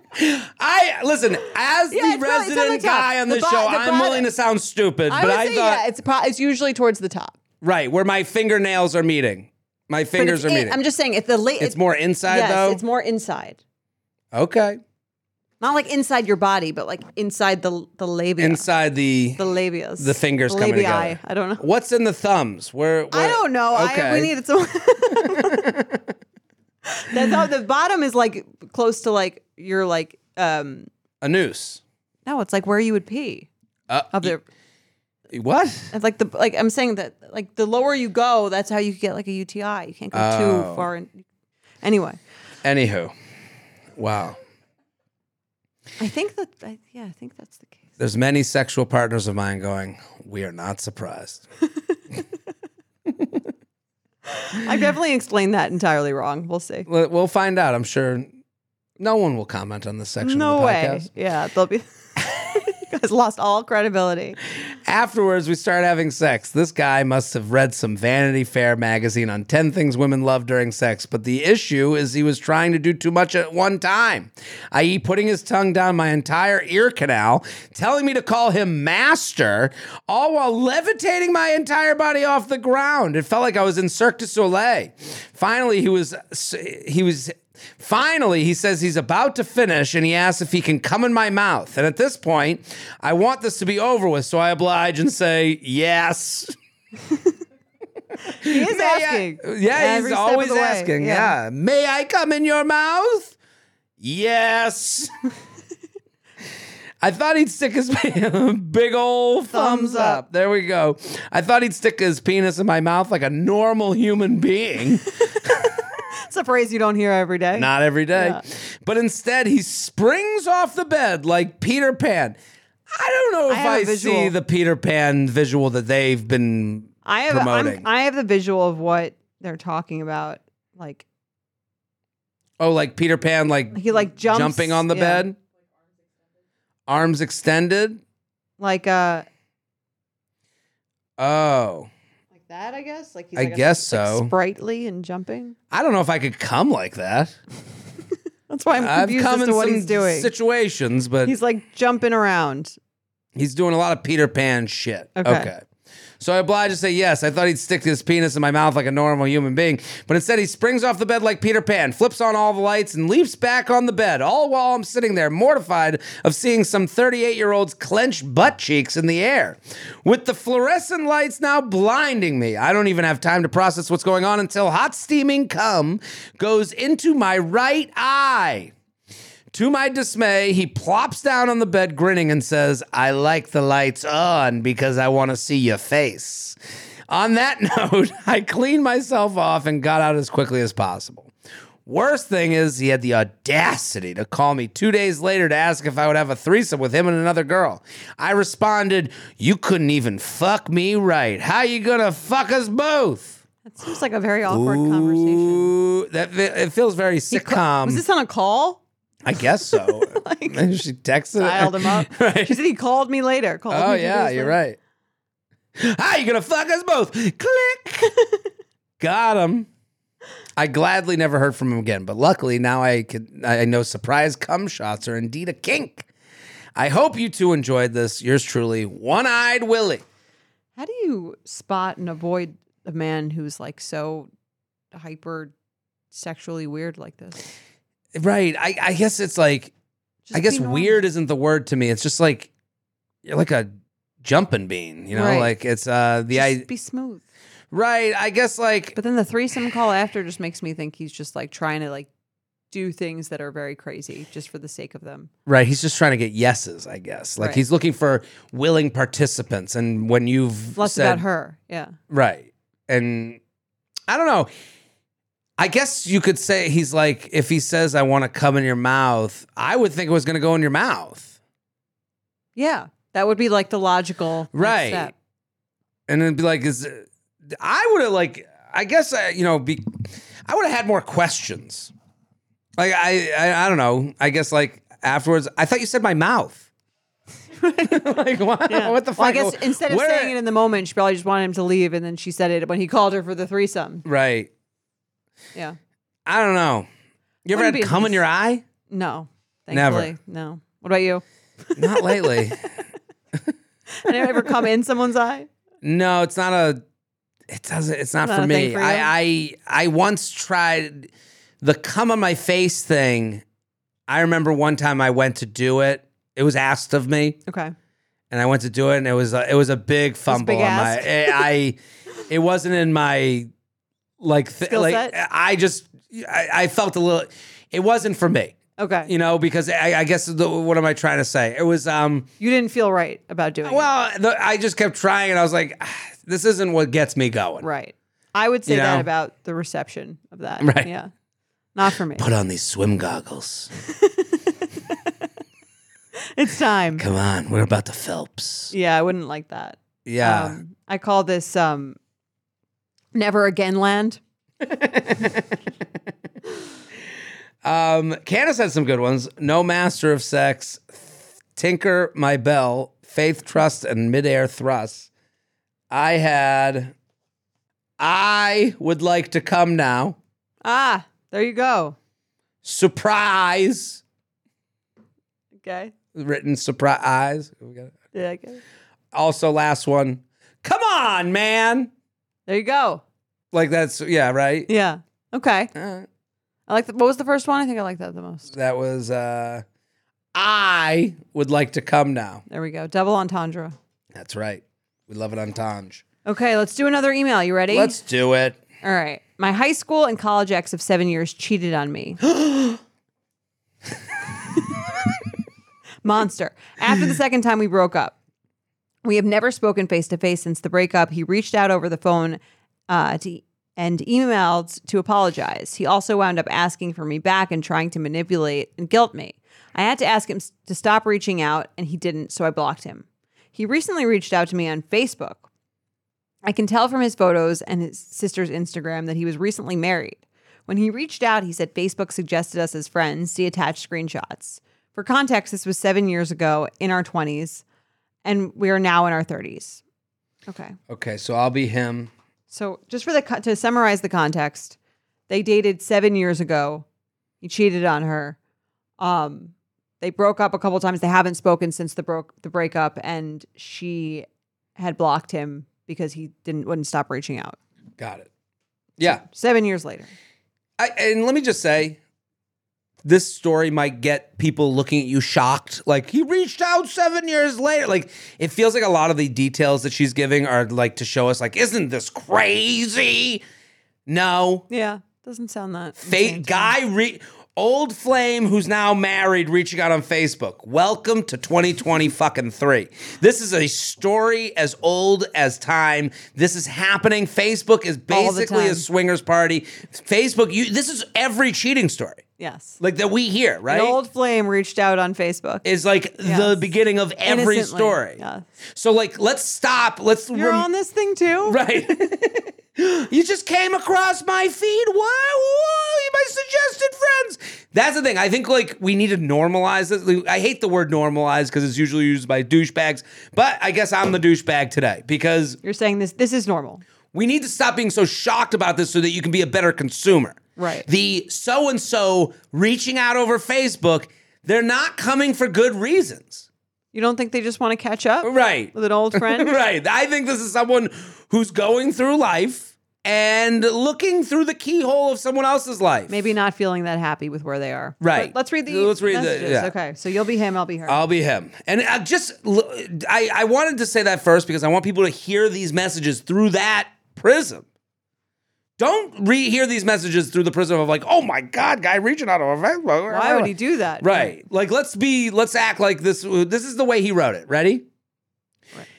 I listen, as Yeah, the it's probably- resident the guy on The this bo- show, the I'm bottom- willing to sound stupid, I but I say thought yeah, it's pro- it's usually towards the top. right, where my fingernails are meeting. My fingers are in- meeting. I'm just saying it's the la- it's more inside yes, though. it's more inside, okay. not like inside your body, but like inside the the labia, Inside the the labias, the fingers coming labii. together. I don't know. What's in the thumbs? Where, I don't know. Okay. I, we needed some. [LAUGHS] That's how the bottom is like close to like you're like um a noose. no, it's like where you would pee. Uh, Of the what? it's like the like I'm saying that like the lower you go, that's how you get like a UTI. You can't go Oh. too far in. Anyway, Anywho. Wow. I think that I, yeah, I think that's the case. There's many sexual partners of mine going, we are not surprised. [LAUGHS] I definitely explained that entirely wrong. We'll see. We'll we'll find out. I'm sure no one will comment on this section No of the way. podcast. Yeah, they'll be. [LAUGHS] [LAUGHS] Has lost all credibility. Afterwards, we start having sex. This guy must have read some Vanity Fair magazine on 10 things women love during sex, but the issue is he was trying to do too much at one time, i.e., putting his tongue down my entire ear canal, telling me to call him master, all while levitating my entire body off the ground. It felt like I was in Cirque du Soleil. Finally, he was he was Finally, he says he's about to finish and he asks if he can come in my mouth. And at this point, I want this to be over with, so I oblige and say, yes. [LAUGHS] He is May I- asking. yeah, Every he's always asking. Yeah. May I come in your mouth? Yes. [LAUGHS] I thought he'd stick his [LAUGHS] big old thumbs, Thumbs up. up. There we go. I thought he'd stick his penis in my mouth like a normal human being. It's a phrase you don't hear every day. Not every day. Yeah. But instead, he springs off the bed like Peter Pan. I don't know if I, I, see the Peter Pan visual that they've been I have promoting. I'm, I have the visual of what they're talking about. Like oh, like Peter Pan, like he like jumps jumping on the yeah. bed, arms extended. Like uh Oh, that, I guess. Like he's I like a- guess like so. sprightly and jumping. I don't know if I could come like that. [LAUGHS] That's why I'm I've confused come as in to what some he's doing. situations, but He's like jumping around. He's doing a lot of Peter Pan shit. Okay. So I obliged to say yes. I thought he'd stick his penis in my mouth like a normal human being, but instead he springs off the bed like Peter Pan, flips on all the lights, and leaps back on the bed, all while I'm sitting there mortified of seeing some 38 year old's clenched butt cheeks in the air. With the fluorescent lights now blinding me, I don't even have time to process what's going on until hot steaming cum goes into my right eye. To my dismay, he plops down on the bed grinning and says, I like the lights on because I want to see your face. On that [LAUGHS] note, I cleaned myself off and got out as quickly as possible. Worst thing is, he had the audacity to call me two days later to ask if I would have a threesome with him and another girl. I responded, You couldn't even fuck me right. How you gonna fuck us both? That seems like a very awkward conversation. That it feels very sitcom. was this on a call? I guess so. [LAUGHS] Maybe she texted Dialed him up. [LAUGHS] right. She said he called me later. Called Oh me yeah, you're later. right. How you gonna fuck us both? Click. [LAUGHS] Got him. I gladly never heard from him again, but luckily now I can I know surprise cum shots are indeed a kink. I hope you two enjoyed this. Yours truly, one-eyed Willie. How do you spot and avoid a man who's like so hyper sexually weird like this? Right. I, I guess it's like Just I guess weird isn't the word to me. It's just like you're like a jumping bean, you know? Right. Like it's uh the Just I be smooth. right. I guess like But then the threesome call after just makes me think he's just like trying to like do things that are very crazy just for the sake of them. Right, he's just trying to get yeses, I guess. Like Right. he's looking for willing participants, and when you've Less said, about her. Yeah. right, and I don't know. I guess you could say he's like, if he says, "I want to come in your mouth," I would think it was going to go in your mouth, Yeah. That would be like the logical next Right. step. and it'd be like, "Is I would have like, I guess uh, you know, be, I would have had more questions. Like I, I, I don't know. I guess like afterwards, I thought you said my mouth. [LAUGHS] like what? Yeah. What the fuck? Well, I guess instead of Where- saying it in the moment, she probably just wanted him to leave, and then she said it when he called her for the threesome. Right. Yeah. I don't know. You ever Wouldn't had be cum in your eye? No. Never. Thankfully. No. What about you? Not lately. [LAUGHS] [LAUGHS] Did it ever come in someone's eye? no, it's not a. It doesn't. It's not, Not for a me. for you? I, I I once tried the cum on my face thing. I remember one time I went to do it. It was asked of me, Okay. and I went to do it, and it was a, it was a big fumble on my. ask. I, I it wasn't in my like th- Skill like set? I just I, I felt a little. It wasn't for me. Okay. You know, because I, I guess the, what am I trying to say? It was um. You didn't feel right about doing Well, the, I just kept trying, and I was like, "Ah, [SIGHS] "This isn't what gets me going." it. Right. I would say You that know? about the reception of that. [LAUGHS] Right. Yeah. Not for me. Put on these swim goggles. [LAUGHS] It's time. Come on, we're about to Phelps. Yeah, I wouldn't like that. Yeah. Um, I call this um, never again land. Um, Candace had some good ones. No master of sex. Tinker My Bell, Faith Trust, and Midair Thrust. I had I would like to come now. Ah, there you go. Surprise. Okay. Written surprise. We got it. Yeah, I get it. Also, last one. Come on, man. There you go. Like that's yeah, right. Yeah. Okay. I like. The, what was the first one? I think I like that the most. That was uh I would like to come now. There we go. Double entendre. That's right. We love it on Tanj. Okay, let's do another email. You ready? Let's do it. All right. My high school and college ex of seven years cheated on me. [GASPS] Monster. After the second time we broke up, we have never spoken face to face since the breakup. He reached out over the phone uh, to, and emailed to apologize. He also wound up asking for me back and trying to manipulate and guilt me. I had to ask him to stop reaching out, and he didn't, so I blocked him. He recently reached out to me on Facebook. I can tell from his photos and his sister's Instagram that he was recently married. When he reached out, he said Facebook suggested us as friends. See attached screenshots. For context, this was seven years ago in our 20s, and we are now in our 30s. Okay. Okay, so I'll be him. So, just for the co- to summarize the context, they dated seven years ago. He cheated on her. Um, they broke up a couple times. They haven't spoken since the broke the breakup, and she had blocked him because he didn't wouldn't stop reaching out. Got it. Yeah. Seven years later. I, and let me just say, this story might get people looking at you shocked. Like he reached out seven years later. Like it feels like a lot of the details that she's giving are like to show us, like, isn't this crazy? No, Yeah, doesn't sound that Fa- insane to me. guy, re- old flame who's now married, reaching out on Facebook. Welcome to 2020 fucking three. This is a story as old as time. This is happening. Facebook is basically a swingers party. Facebook, you. This is every cheating story, Yes. like that we hear, right? An old flame reached out on Facebook. is like the beginning of every Innocently. story. Yes. So like, let's stop. Let's You're rem- on this thing too? [LAUGHS] Right. [GASPS] you just came across my feed. Whoa, my suggested friends. That's the thing. I think like we need to normalize this. I hate the word normalize because it's usually used by douchebags, but I guess I'm the douchebag today because You're saying this this is normal. we need to stop being so shocked about this so that you can be a better consumer. Right. The so and so reaching out over Facebook, they're not coming for good reasons. You don't think they just want to catch up Right. with an old friend? [LAUGHS] right. I think this is someone who's going through life and looking through the keyhole of someone else's life. Maybe not feeling that happy with where they are. Right. But let's read the Let's read the- messages. yeah. Okay. So you'll be him, I'll be her. I'll be him. And uh, I just—I wanted to say that first because I want people to hear these messages through that prism. Don't re- hear these messages through the prism of like, oh my God, guy reaching out of a Facebook. Why would he do that? Right. Like let's be let's act like this this is the way he wrote it. Ready?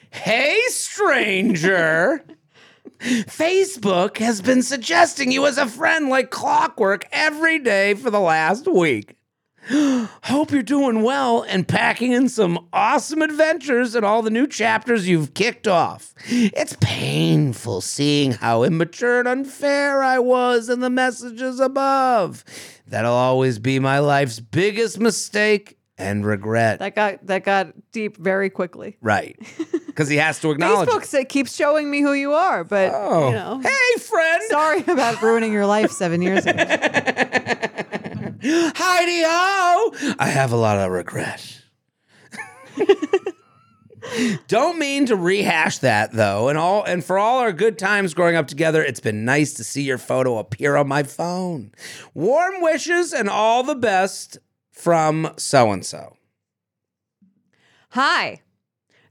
Hey stranger. [LAUGHS] Facebook has been suggesting you as a friend like clockwork every day for the last week. [GASPS] Hope you're doing well and packing in some awesome adventures and all the new chapters you've kicked off. It's painful seeing how immature and unfair I was in the messages above. That'll always be my life's biggest mistake and regret. That got that got deep very quickly. right. [LAUGHS] Because he has to acknowledge Facebook it. keeps showing me who you are, but Oh. you know. Hey, friend. Sorry about ruining your life seven years ago. [LAUGHS] Heidi ho! I have a lot of regret. [LAUGHS] Don't mean to rehash that though, and all and for all our good times growing up together, it's been nice to see your photo appear on my phone. Warm wishes and all the best from so and so. Hi.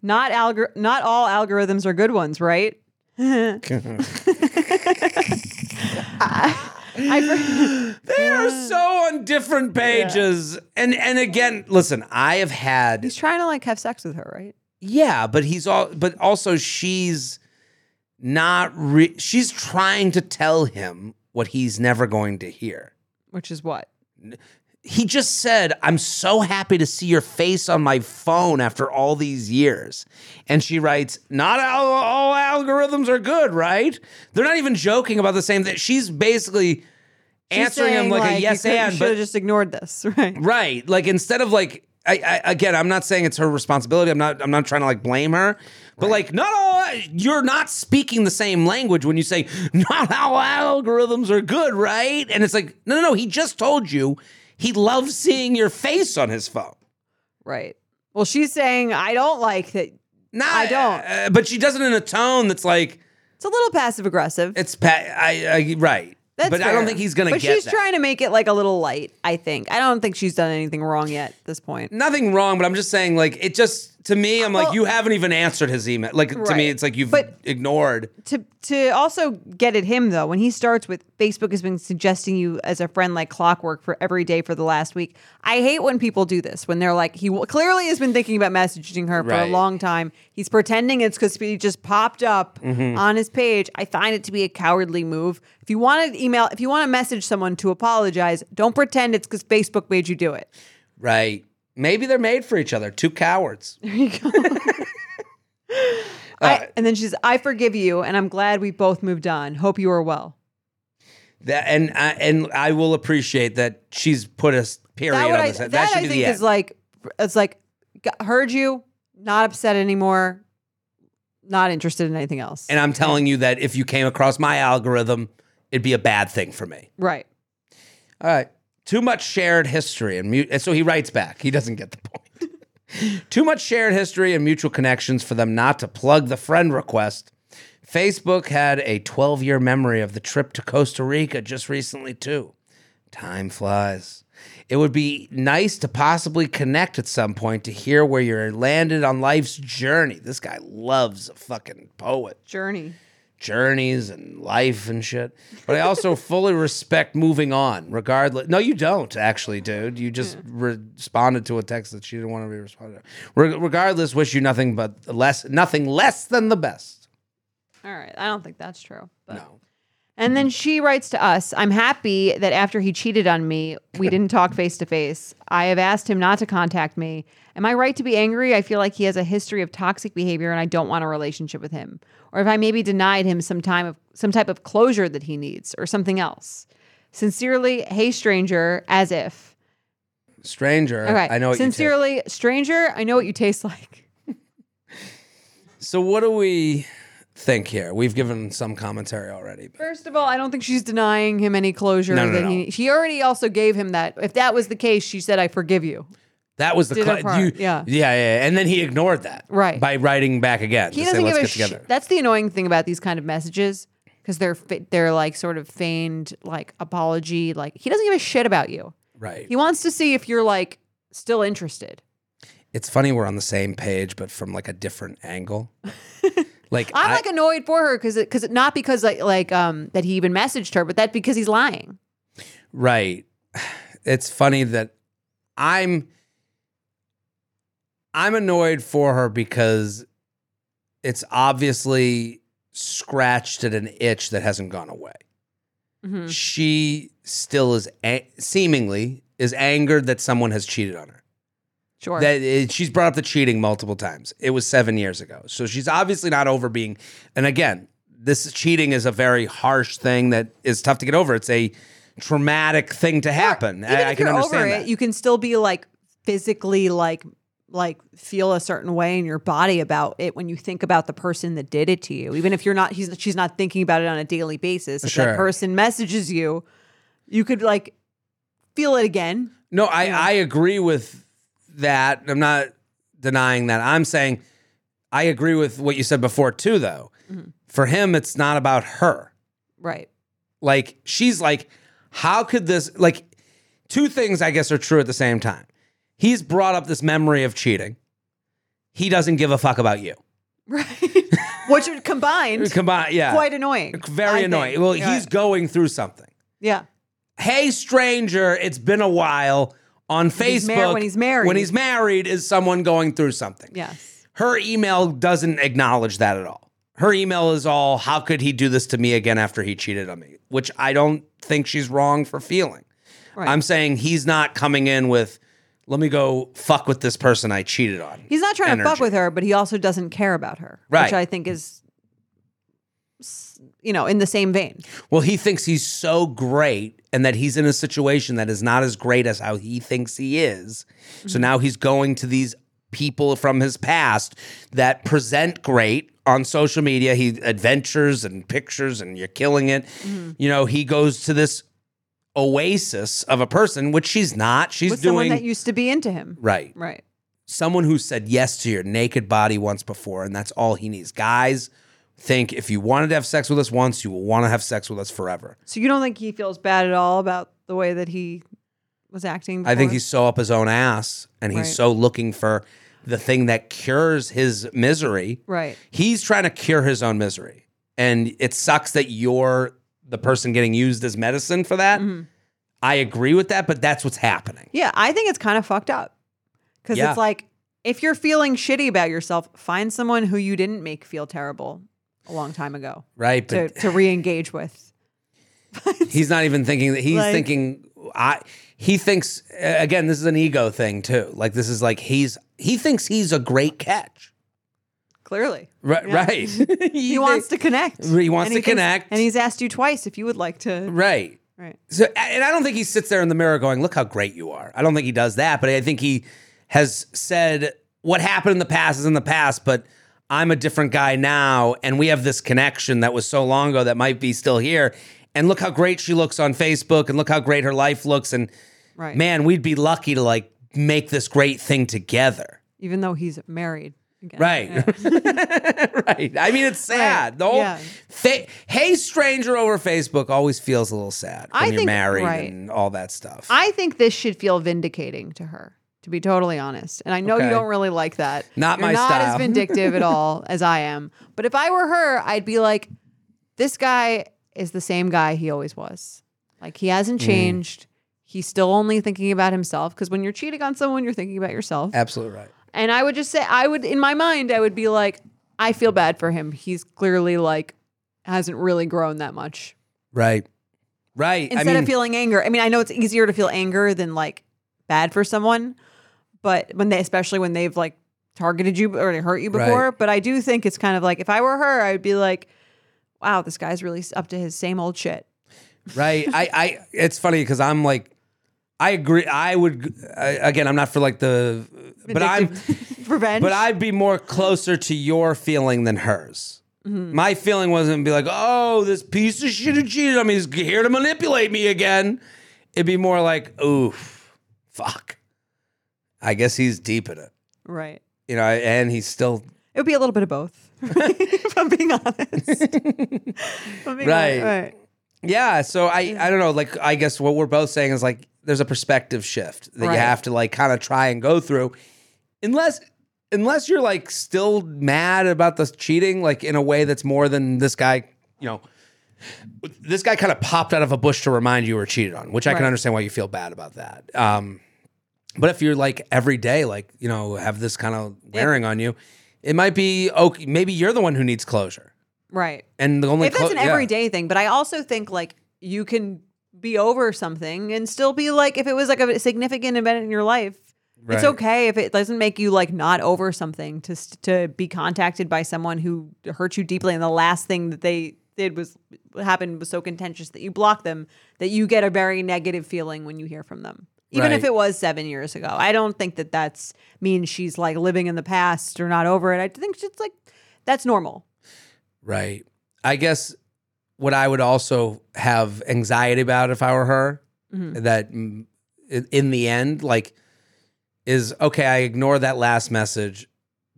Not algor- not all algorithms are good ones, right? I, [LAUGHS] [LAUGHS] uh, [GASPS] They are so on different pages, and and again, listen, I have had he's trying to like have sex with her, right? Yeah, but he's all but also she's not re- she's trying to tell him what he's never going to hear. Which is what? He just said, "I'm so happy to see your face on my phone after all these years." And she writes, "Not all, all algorithms are good, right?" They're not even joking about the same thing. She's basically She's answering him saying, like, a you yes you and, should but have just ignored this, [LAUGHS] right? Right. Like instead of like I, I again, I'm not saying it's her responsibility. I'm not. I'm not trying to like blame her. But like, not all. You're not speaking the same language when you say [LAUGHS] not all algorithms are good, right? And it's like, no, no, no. He just told you he loves seeing your face on his phone. Right. Well, she's saying I don't like that. Nah, I don't. uh, but she does it in a tone that's like It's a little passive aggressive. it's pa- I, I right. That's but I don't think he's gonna But she's that. trying to make it like a little light. I think. I don't think she's done anything wrong yet at this point. Nothing wrong, but I'm just saying, like, it just to me, I'm like, you haven't even answered his email. Like to me, it's like you've But- ignored. to to also get at him though, when he starts with Facebook has been suggesting you as a friend like clockwork for every day for the last week. I hate when people do this when they're like he w- clearly has been thinking about messaging her for a long time. He's pretending it's because he just popped up Mm-hmm. on his page. I find it to be a cowardly move. If you want to email, if you want to message someone to apologize, don't pretend it's because Facebook made you do it. Right. Maybe they're made for each other. Two cowards. [LAUGHS] There you [LAUGHS] I, uh, and then she says, I forgive you, and I'm glad we both moved on. Hope you are well. That and I and I will appreciate that she's put a period that on I, this. that, That, should I be think the is end. like it's like heard you, not upset anymore, not interested in anything else. and I'm telling you that if you came across my algorithm, it'd be a bad thing for me. right. All right. Too much shared history and, mu- and so he writes back. He doesn't get the point. [LAUGHS] Too much shared history and mutual connections for them not to plug the friend request. Facebook had a 12 year memory of the trip to Costa Rica just recently, too. Time flies. It would be nice to possibly connect at some point to hear where you're landed on life's journey. This guy loves a fucking poet Journey. Journeys and life and shit. But I also [LAUGHS] fully respect moving on, regardless. No, you don't actually, dude. You just responded to a text that she didn't want to be responded. to. Re- regardless, wish you nothing but less, nothing less than the best. All right. I don't think that's true. But. No. And then she writes to us I'm happy that after he cheated on me, we didn't talk face to face. I have asked him not to contact me. Am I right to be angry? I feel like he has a history of toxic behavior and I don't want a relationship with him. Or if I maybe denied him some time of some type of closure that he needs or something else. Sincerely, hey stranger, as if. Stranger, Okay. I know what you Sincerely, stranger, I know what you taste [LAUGHS] like. So, what do we think here? We've given some commentary already. But First of all, I don't think she's denying him any closure No, no, that no. he she already also gave him that. If that was the case, she said I forgive you. that was the Did her part, you- yeah. yeah, yeah. And then he ignored that, Right. by writing back again. he to doesn't give Let's a get shit. together. That's the annoying thing about these kind of messages because they're fa- they're like sort of feigned like apology. Like he doesn't give a shit about you. right. He wants to see if you're like still interested. It's funny we're on the same page, but from like a different angle. [LAUGHS] like I'm I- like annoyed for her because because not because like like um that he even messaged her, but that because he's lying. right. It's funny that I'm I'm annoyed for her because it's obviously scratched at an itch that hasn't gone away. Mhm. She still is a- seemingly is angered that someone has cheated on her. Sure. That it, she's brought up the cheating multiple times. It was seven years ago, so she's obviously not over being. And again, this cheating is a very harsh thing that is tough to get over. It's a traumatic thing to happen. Even I, if I can you're understand over that. it, you can still be like physically like like feel a certain way in your body about it when you think about the person that did it to you. Even if you're not he's she's not thinking about it on a daily basis. If Sure. that person messages you, you could like feel it again. no, I, I agree with that. I'm not denying that. I'm saying I agree with what you said before too. Though Mm-hmm. for him, it's not about her. Right. Like she's like, how could this like two things I guess are true at the same time. He's brought up this memory of cheating. He doesn't give a fuck about you. Right. Which [LAUGHS] combined Combine, yeah, quite annoying. I very think. annoying. Well, Yeah. he's going through something. Yeah. Hey, stranger, it's been a while. On he's Facebook, mar- when he's married. when he's married, is someone going through something? Yes. Her email doesn't acknowledge that at all. Her email is all, "How could he do this to me again after he cheated on me?" Which I don't think she's wrong for feeling. Right. I'm saying he's not coming in with, "Let me go fuck with this person I cheated on." He's not trying to fuck with her, but he also doesn't care about her. Which I think is you know, in the same vein. Well, he thinks he's so great and that he's in a situation that is not as great as how he thinks he is. So mm-hmm. now he's going to these people from his past that present great on social media. He adventures and pictures and you're killing it. Mm-hmm. You know, he goes to this oasis of a person, which she's not. She's With someone doing that used to be into him. right. Right. Someone who said yes to your naked body once before, and that's all he needs. Guys, think if you wanted to have sex with us once, you will want to have sex with us forever. So you don't think he feels bad at all about the way that he was acting? I think before? he's so up his own ass and he's Right. so looking for the thing that cures his misery. right. He's trying to cure his own misery. And it sucks that you're the person getting used as medicine for that. Mm-hmm. I agree with that, but that's what's happening. Yeah, I think it's kind of fucked up because Yeah. it's like if you're feeling shitty about yourself, find someone who you didn't make feel terrible a long time ago Right. to But to re-engage with. [LAUGHS] he's not even thinking that he's Like- thinking I he thinks again, this is an ego thing too. Like this is like he's he thinks he's a great catch. Clearly, Right. Yeah. Right. [LAUGHS] he wants to connect. He wants And to thinks- connect. and he's asked you twice if you would like to. Right. Right. So, and I don't think he sits there in the mirror going, "Look how great you are." I don't think he does that, but I think he has said what happened in the past is in the past, but I'm a different guy now, and we have this connection that was so long ago that might be still here. And look how great she looks on Facebook, and look how great her life looks. And Right. man, we'd be lucky to like make this great thing together. Even though he's married. Again. Right. Yeah. [LAUGHS] [LAUGHS] right. I mean, it's sad. The whole Yeah. fa- hey stranger over Facebook always feels a little sad when I you're think- married right. and all that stuff. I think this should feel vindicating to her, to be totally honest. And I know Okay. you don't really like that. Not You're my not style. as [LAUGHS] vindictive at all as I am. But if I were her, I'd be like, this guy is the same guy he always was. Like he hasn't Mm. changed. He's still only thinking about himself. Because when you're cheating on someone, you're thinking about yourself. Absolutely right. And I would just say, I would, in my mind, I would be like, I feel bad for him. He's clearly like, hasn't really grown that much. Right. Right. Instead I mean, of feeling anger, I mean, I know it's easier to feel anger than like bad for someone, but when they, especially when they've like targeted you or hurt you Right. before. But I do think it's kind of like if I were her, I'd be like, wow, this guy's really up to his same old shit. right. I, I, it's funny because I'm like, I agree. I would, I, again, I'm not for like the, but I'm, [LAUGHS] revenge. but I'd be more closer to your feeling than hers. Mm-hmm. My feeling wasn't be like, oh, this piece of shit who cheated on me is here to manipulate me again. It'd be more like, oof, fuck. I guess he's deep in it, right. you know, and he's still It would be a little bit of both. [LAUGHS] [LAUGHS] if I'm being honest. [LAUGHS] I'm being Right. honest. Right. Yeah, so I I don't know, like I guess what we're both saying is like there's a perspective shift that Right. you have to like kind of try and go through. Unless unless you're like still mad about the cheating like in a way that's more than this guy, you know, this guy kind of popped out of a bush to remind you were cheated on, which I can understand why you feel bad about that. Um but if you're like every day like, you know, have this kind of wearing on you, it might be okay, maybe you're the one who needs closure. Right. And the only if that's clo- an yeah. everyday thing, but I also think like you can be over something and still be like if it was like a significant event in your life, it's okay if it doesn't make you like not over something to to be contacted by someone who hurt you deeply and the last thing that they did was what happened was so contentious that you block them that you get a very negative feeling when you hear from them. Even if it was 7 years ago. I don't think that that's means she's like living in the past or not over it. I think it's like that's normal. Right. I guess what I would also have anxiety about if I were her, Mm-hmm. that in the end, like, is okay, I ignore that last message,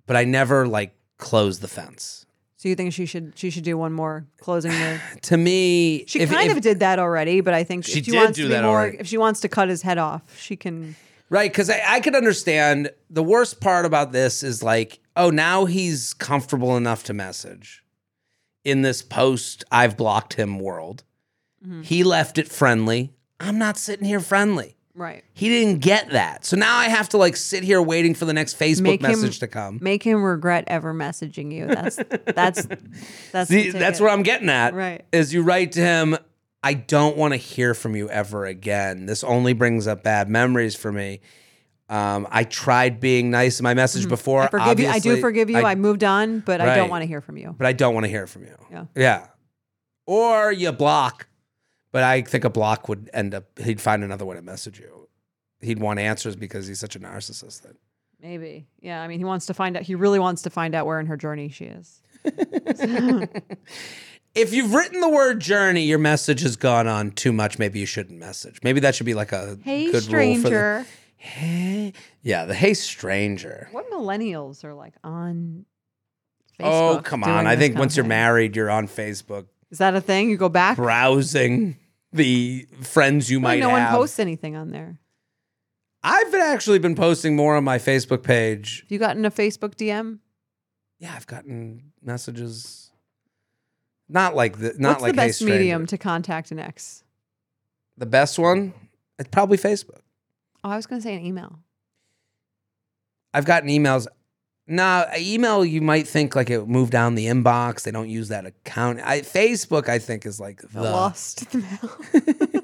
but I never like close the fence. So you think she should she should do one more closing the [SIGHS] To me, She if- kind if- of did that already, but I think She if she did wants do to be that more already. if she wants to cut his head off, she can Right, because I, I could understand the worst part about this is like, oh, now he's comfortable enough to message in this post I've blocked him world. Mm-hmm. He left it friendly. I'm not sitting here friendly. Right. He didn't get that. So now I have to like sit here waiting for the next Facebook Make him- message to come. Make him regret ever messaging you. That's that's [LAUGHS] that's See, that's what I'm getting at. Right. Is you write to him, I don't want to hear from you ever again. This only brings up bad memories for me. Um, I tried being nice in my message before. Mm-hmm. I forgive you. I do forgive you. I, moved on, but I don't want to hear from you. but I don't want to hear from you. Yeah. Yeah. or you block. But I think a block would end up. He'd find another way to message you. He'd want answers because he's such a narcissist. That Maybe. Yeah. I mean, he wants to find out. He really wants to find out where in her journey she is. [LAUGHS] [LAUGHS] if you've written the word journey, your message has gone on too much. Maybe you shouldn't message. Maybe that should be like a Hey, good rule for the. stranger. Hey, yeah, the hey stranger. What millennials are like on oh, Facebook? oh come on! I think once you're married, you're on Facebook Is that a thing? You go back? browsing the friends you might no one posts anything on there. I've been actually been posting more on my Facebook page. Have you gotten a Facebook DM? Yeah, I've gotten messages. Not like the not What's like the best stranger. medium to contact an ex? The best one, it's probably Facebook. Oh, I was going to say an email. I've gotten emails. Nah, email you might think like it moved down the inbox. They don't use that account. I, Facebook, I think, is like the Lost the [LAUGHS] mail.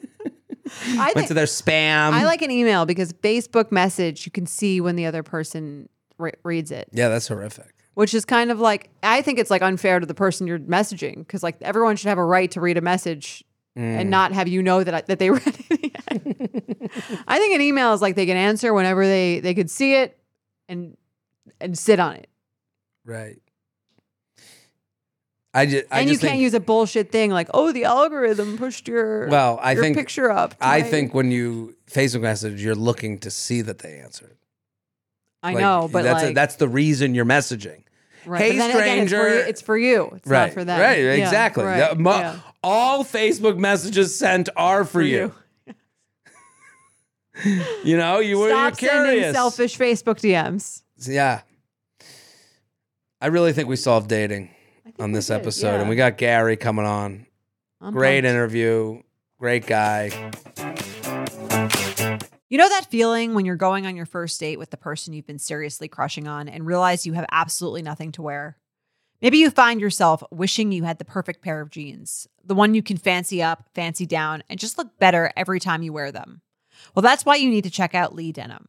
[LAUGHS] I went to their spam. I like an email because Facebook message you can see when the other person re- reads it, Yeah, that's horrific. which is kind of like I think it's like unfair to the person you're messaging because like everyone should have a right to read a message Mm. and not have you know that I, that they [LAUGHS] read it. I think an email is like they can answer whenever they they could see it and and sit on it. Right. I just, I and you just can't think, use a bullshit thing like, oh, the algorithm pushed your Well, I your think picture up. I think when you Facebook message, you're looking to see that they answered. I Like, know, but that's like that's the reason you're messaging. right. hey, then again, it's for you- stranger. it's for you. It's right. not for them. Right. Yeah, Exactly. right, mo- yeah. All Facebook messages sent are for, you. [LAUGHS] you know, you were Stop you're sending curious. selfish Facebook DMs. Yeah. I really think we solved dating think on we this did, episode, yeah. and we got Gary coming on. I'm Great pumped. interview. Great guy. You know that feeling when you're going on your first date with the person you've been seriously crushing on and realize you have absolutely nothing to wear? Maybe you find yourself wishing you had the perfect pair of jeans, the one you can fancy up, fancy down, and just look better every time you wear them. Well, that's why you need to check out Lee Denim.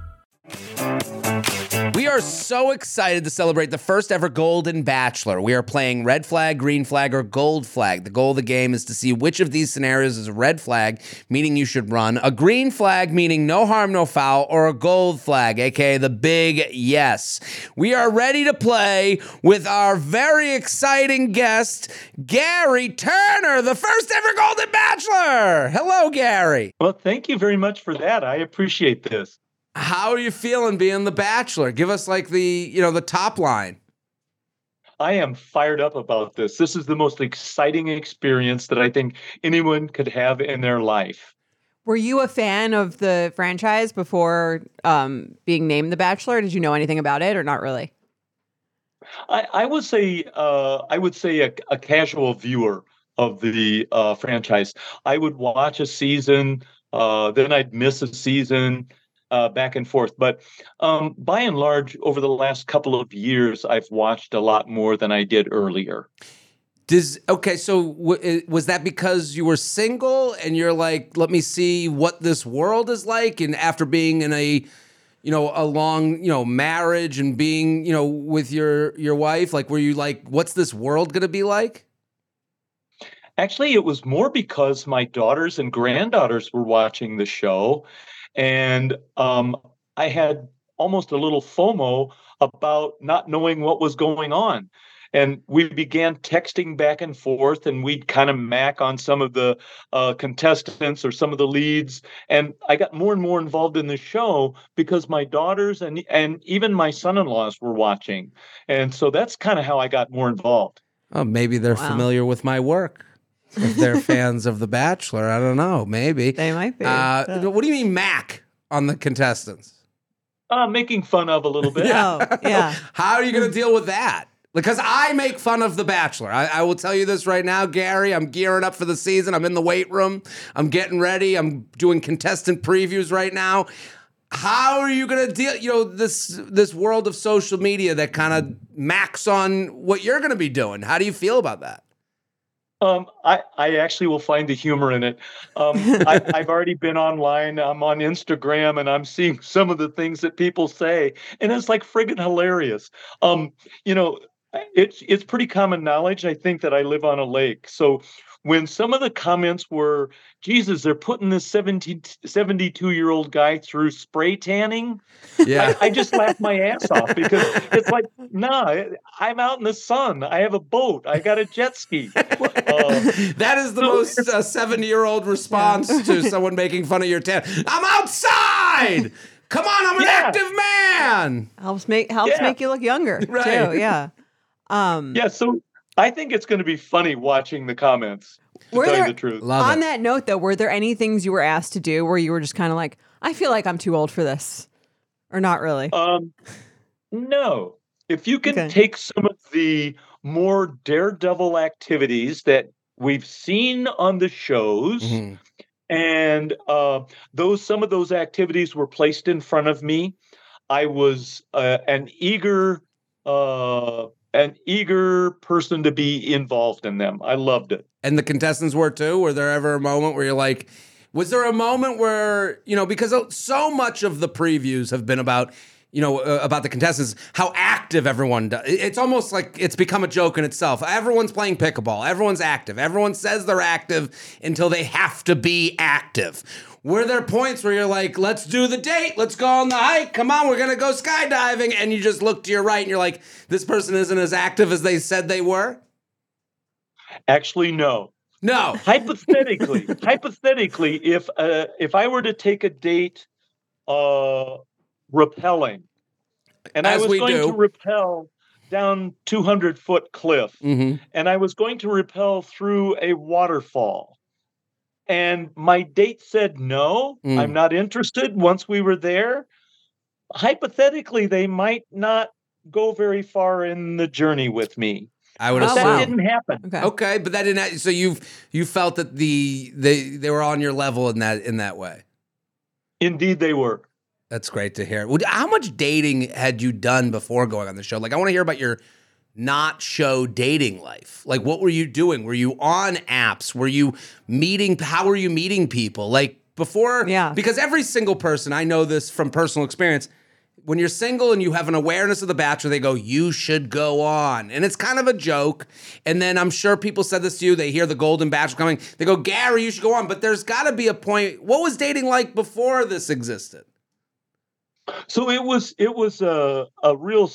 We are so excited to celebrate the first ever Golden Bachelor. We are playing red flag, green flag, or gold flag. The goal of the game is to see which of these scenarios is a red flag, meaning you should run, a green flag, meaning no harm, no foul, or a gold flag, aka the big yes. We are ready to play with our very exciting guest, Gary Turner, the first ever Golden Bachelor. Hello, Gary. Well, thank you very much for that. I appreciate this. How are you feeling being the Bachelor? Give us like the, you know, the top line. I am fired up about this. This is the most exciting experience that I think anyone could have in their life. Were you a fan of the franchise before um, being named The Bachelor? Did you know anything about it or not really? I, I would say uh, I would say a, a casual viewer of the uh, franchise. I would watch a season, uh, then I'd miss a season, uh, back and forth. But um, by and large, over the last couple of years, I've watched a lot more than I did earlier. Does okay? So w- was that because you were single and you're like, let me see what this world is like, and after being in a, you know, a long, you know, marriage and being, you know, with your your wife, like, were you like, what's this world gonna be like? Actually, it was more because my daughters and granddaughters were watching the show, and um, I had almost a little FOMO about not knowing what was going on. And we began texting back and forth, and we'd kind of mac on some of the uh, contestants or some of the leads. And I got more and more involved in the show because my daughters and and even my son-in-laws were watching, and so that's kind of how I got more involved. Oh, maybe they're Wow. familiar with my work. If they're fans of The Bachelor, I don't know. Maybe They might be. Uh, what do you mean, Mac on the contestants? Uh, making fun of a little bit. [LAUGHS] Oh, yeah. [LAUGHS] How are you going to deal with that? Because I make fun of The Bachelor. I, I will tell you this right now, Gary. I'm gearing up for the season. I'm in the weight room. I'm getting ready. I'm doing contestant previews right now. How are you going to deal? You know this this world of social media that kind of max on what you're going to be doing. How do you feel about that? Um, I, I actually will find the humor in it. Um, I, [LAUGHS] I've already been online. I'm on Instagram and I'm seeing some of the things that people say, and it's like friggin' hilarious. Um, you know, it's it's pretty common knowledge. I think that I live on a lake, so when some of the comments were, Jesus, they're putting this 17, 72 year old guy through spray tanning. Yeah. I, I just laughed my ass off because it's like, nah, I'm out in the sun. I have a boat. I got a jet ski. [LAUGHS] Uh, that is the most uh, 70 year old response to [LAUGHS] someone making fun of your tan. I'm outside. Come on, I'm an Yeah. active man. helps make helps Yeah. make you look younger [LAUGHS] Right. too. Yeah. Um, yeah, so I think it's going to be funny watching the comments. To Were tell there- you the truth. Love on it. that note, though, were there any things you were asked to do where you were just kind of like, I feel like I'm too old for this, or not really? Um, no, if you can Okay. take some of the more daredevil activities that we've seen on the shows, Mhm. and uh, those some of those activities were placed in front of me, I was uh, an eager, uh, an eager person to be involved in them. I loved it. And the contestants were too. Were there ever a moment where you're like, was there a moment where, you know, because so much of the previews have been about, you know, uh, about the contestants, how active everyone does. It's almost like it's become a joke in itself. Everyone's playing pickleball. Everyone's active. Everyone says they're active until they have to be active. Were there points where you're like, let's do the date, let's go on the hike, come on, we're gonna go skydiving, and you just look to your right and you're like, this person isn't as active as they said they were? Actually, no. No. hypothetically [LAUGHS] hypothetically if uh if i were to take a date uh rappelling and i was we going do. to rappel down 200 foot cliff hmm and i was going to rappel through a waterfall and my date said no Mm. i'm not interested once we were there hypothetically they might not go very far in the journey with me I would but assume. that didn't happen okay. Okay, but that didn't. So you've you felt that the they they were on your level in that in that way. indeed they were That's great to hear. How much dating had you done before going on the show? Like, I want to hear about your not show dating life. Like, what were you doing? Were you on apps? Were you meeting? How were you meeting people? Like before? Yeah. Because every single person, I know this from personal experience. When you're single and you have an awareness of the Bachelor, they go, "You should go on," and it's kind of a joke. And then I'm sure people said this to you. They hear the Golden Bachelor coming. They go, "Gary, you should go on." But there's got to be a point. What was dating like before this existed? So it was it was a a real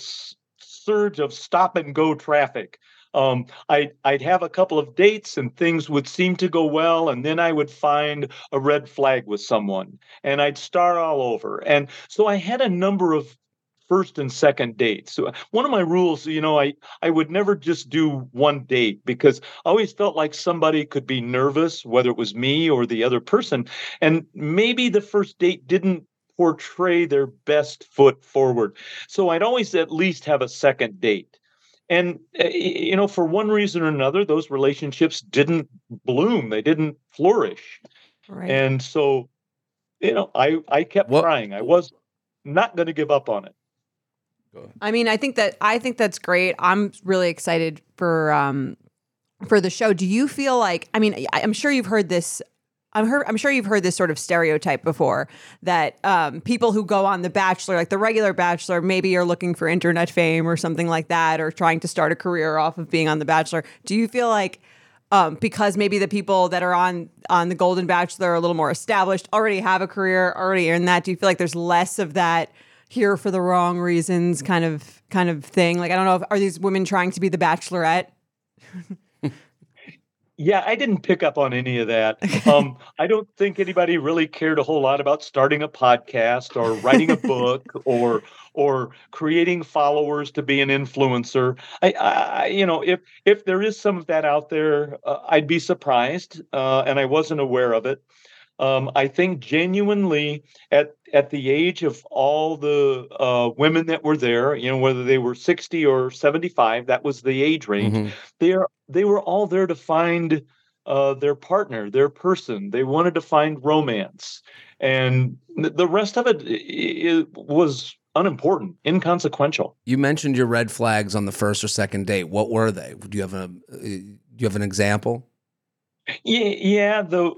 surge of stop and go traffic. Um, I I'd have a couple of dates and things would seem to go well, and then I would find a red flag with someone, and I'd start all over. And so I had a number of first and second dates. So one of my rules, you know, I I would never just do one date because I always felt like somebody could be nervous, whether it was me or the other person, and maybe the first date didn't portray their best foot forward. So I'd always at least have a second date. And, uh, you know, for one reason or another, those relationships didn't bloom, they didn't flourish. Right. And so, you know, I, I kept What- trying. I was not going to give up on it. I mean, I think that I think that's great. I'm really excited for um for the show. Do you feel like? I mean, I- I'm sure you've heard this. I'm heard, I'm sure you've heard this sort of stereotype before that um, people who go on The Bachelor, like the regular Bachelor, maybe are looking for internet fame or something like that, or trying to start a career off of being on The Bachelor. Do you feel like um, because maybe the people that are on on the Golden Bachelor are a little more established, already have a career, already in that? Do you feel like there's less of that here for the wrong reasons kind of kind of thing? Like I don't know, if, are these women trying to be the Bachelorette? [LAUGHS] Yeah, I didn't pick up on any of that. [LAUGHS] Um, I don't think anybody really cared a whole lot about starting a podcast or writing a [LAUGHS] book or or creating followers to be an influencer. I, I you know, if if there is some of that out there, uh, I'd be surprised, uh, and I wasn't aware of it. Um, I think genuinely at at the age of all the uh, women that were there, you know, whether they were sixty or seventy five, that was the age range Mhm. they are they were all there to find uh, their partner, their person. They wanted to find romance, and th- the rest of it, i- i- was unimportant, inconsequential. You mentioned your red flags on the first or second date. What were they? Do you have a uh, do you have an example? Yeah, yeah. The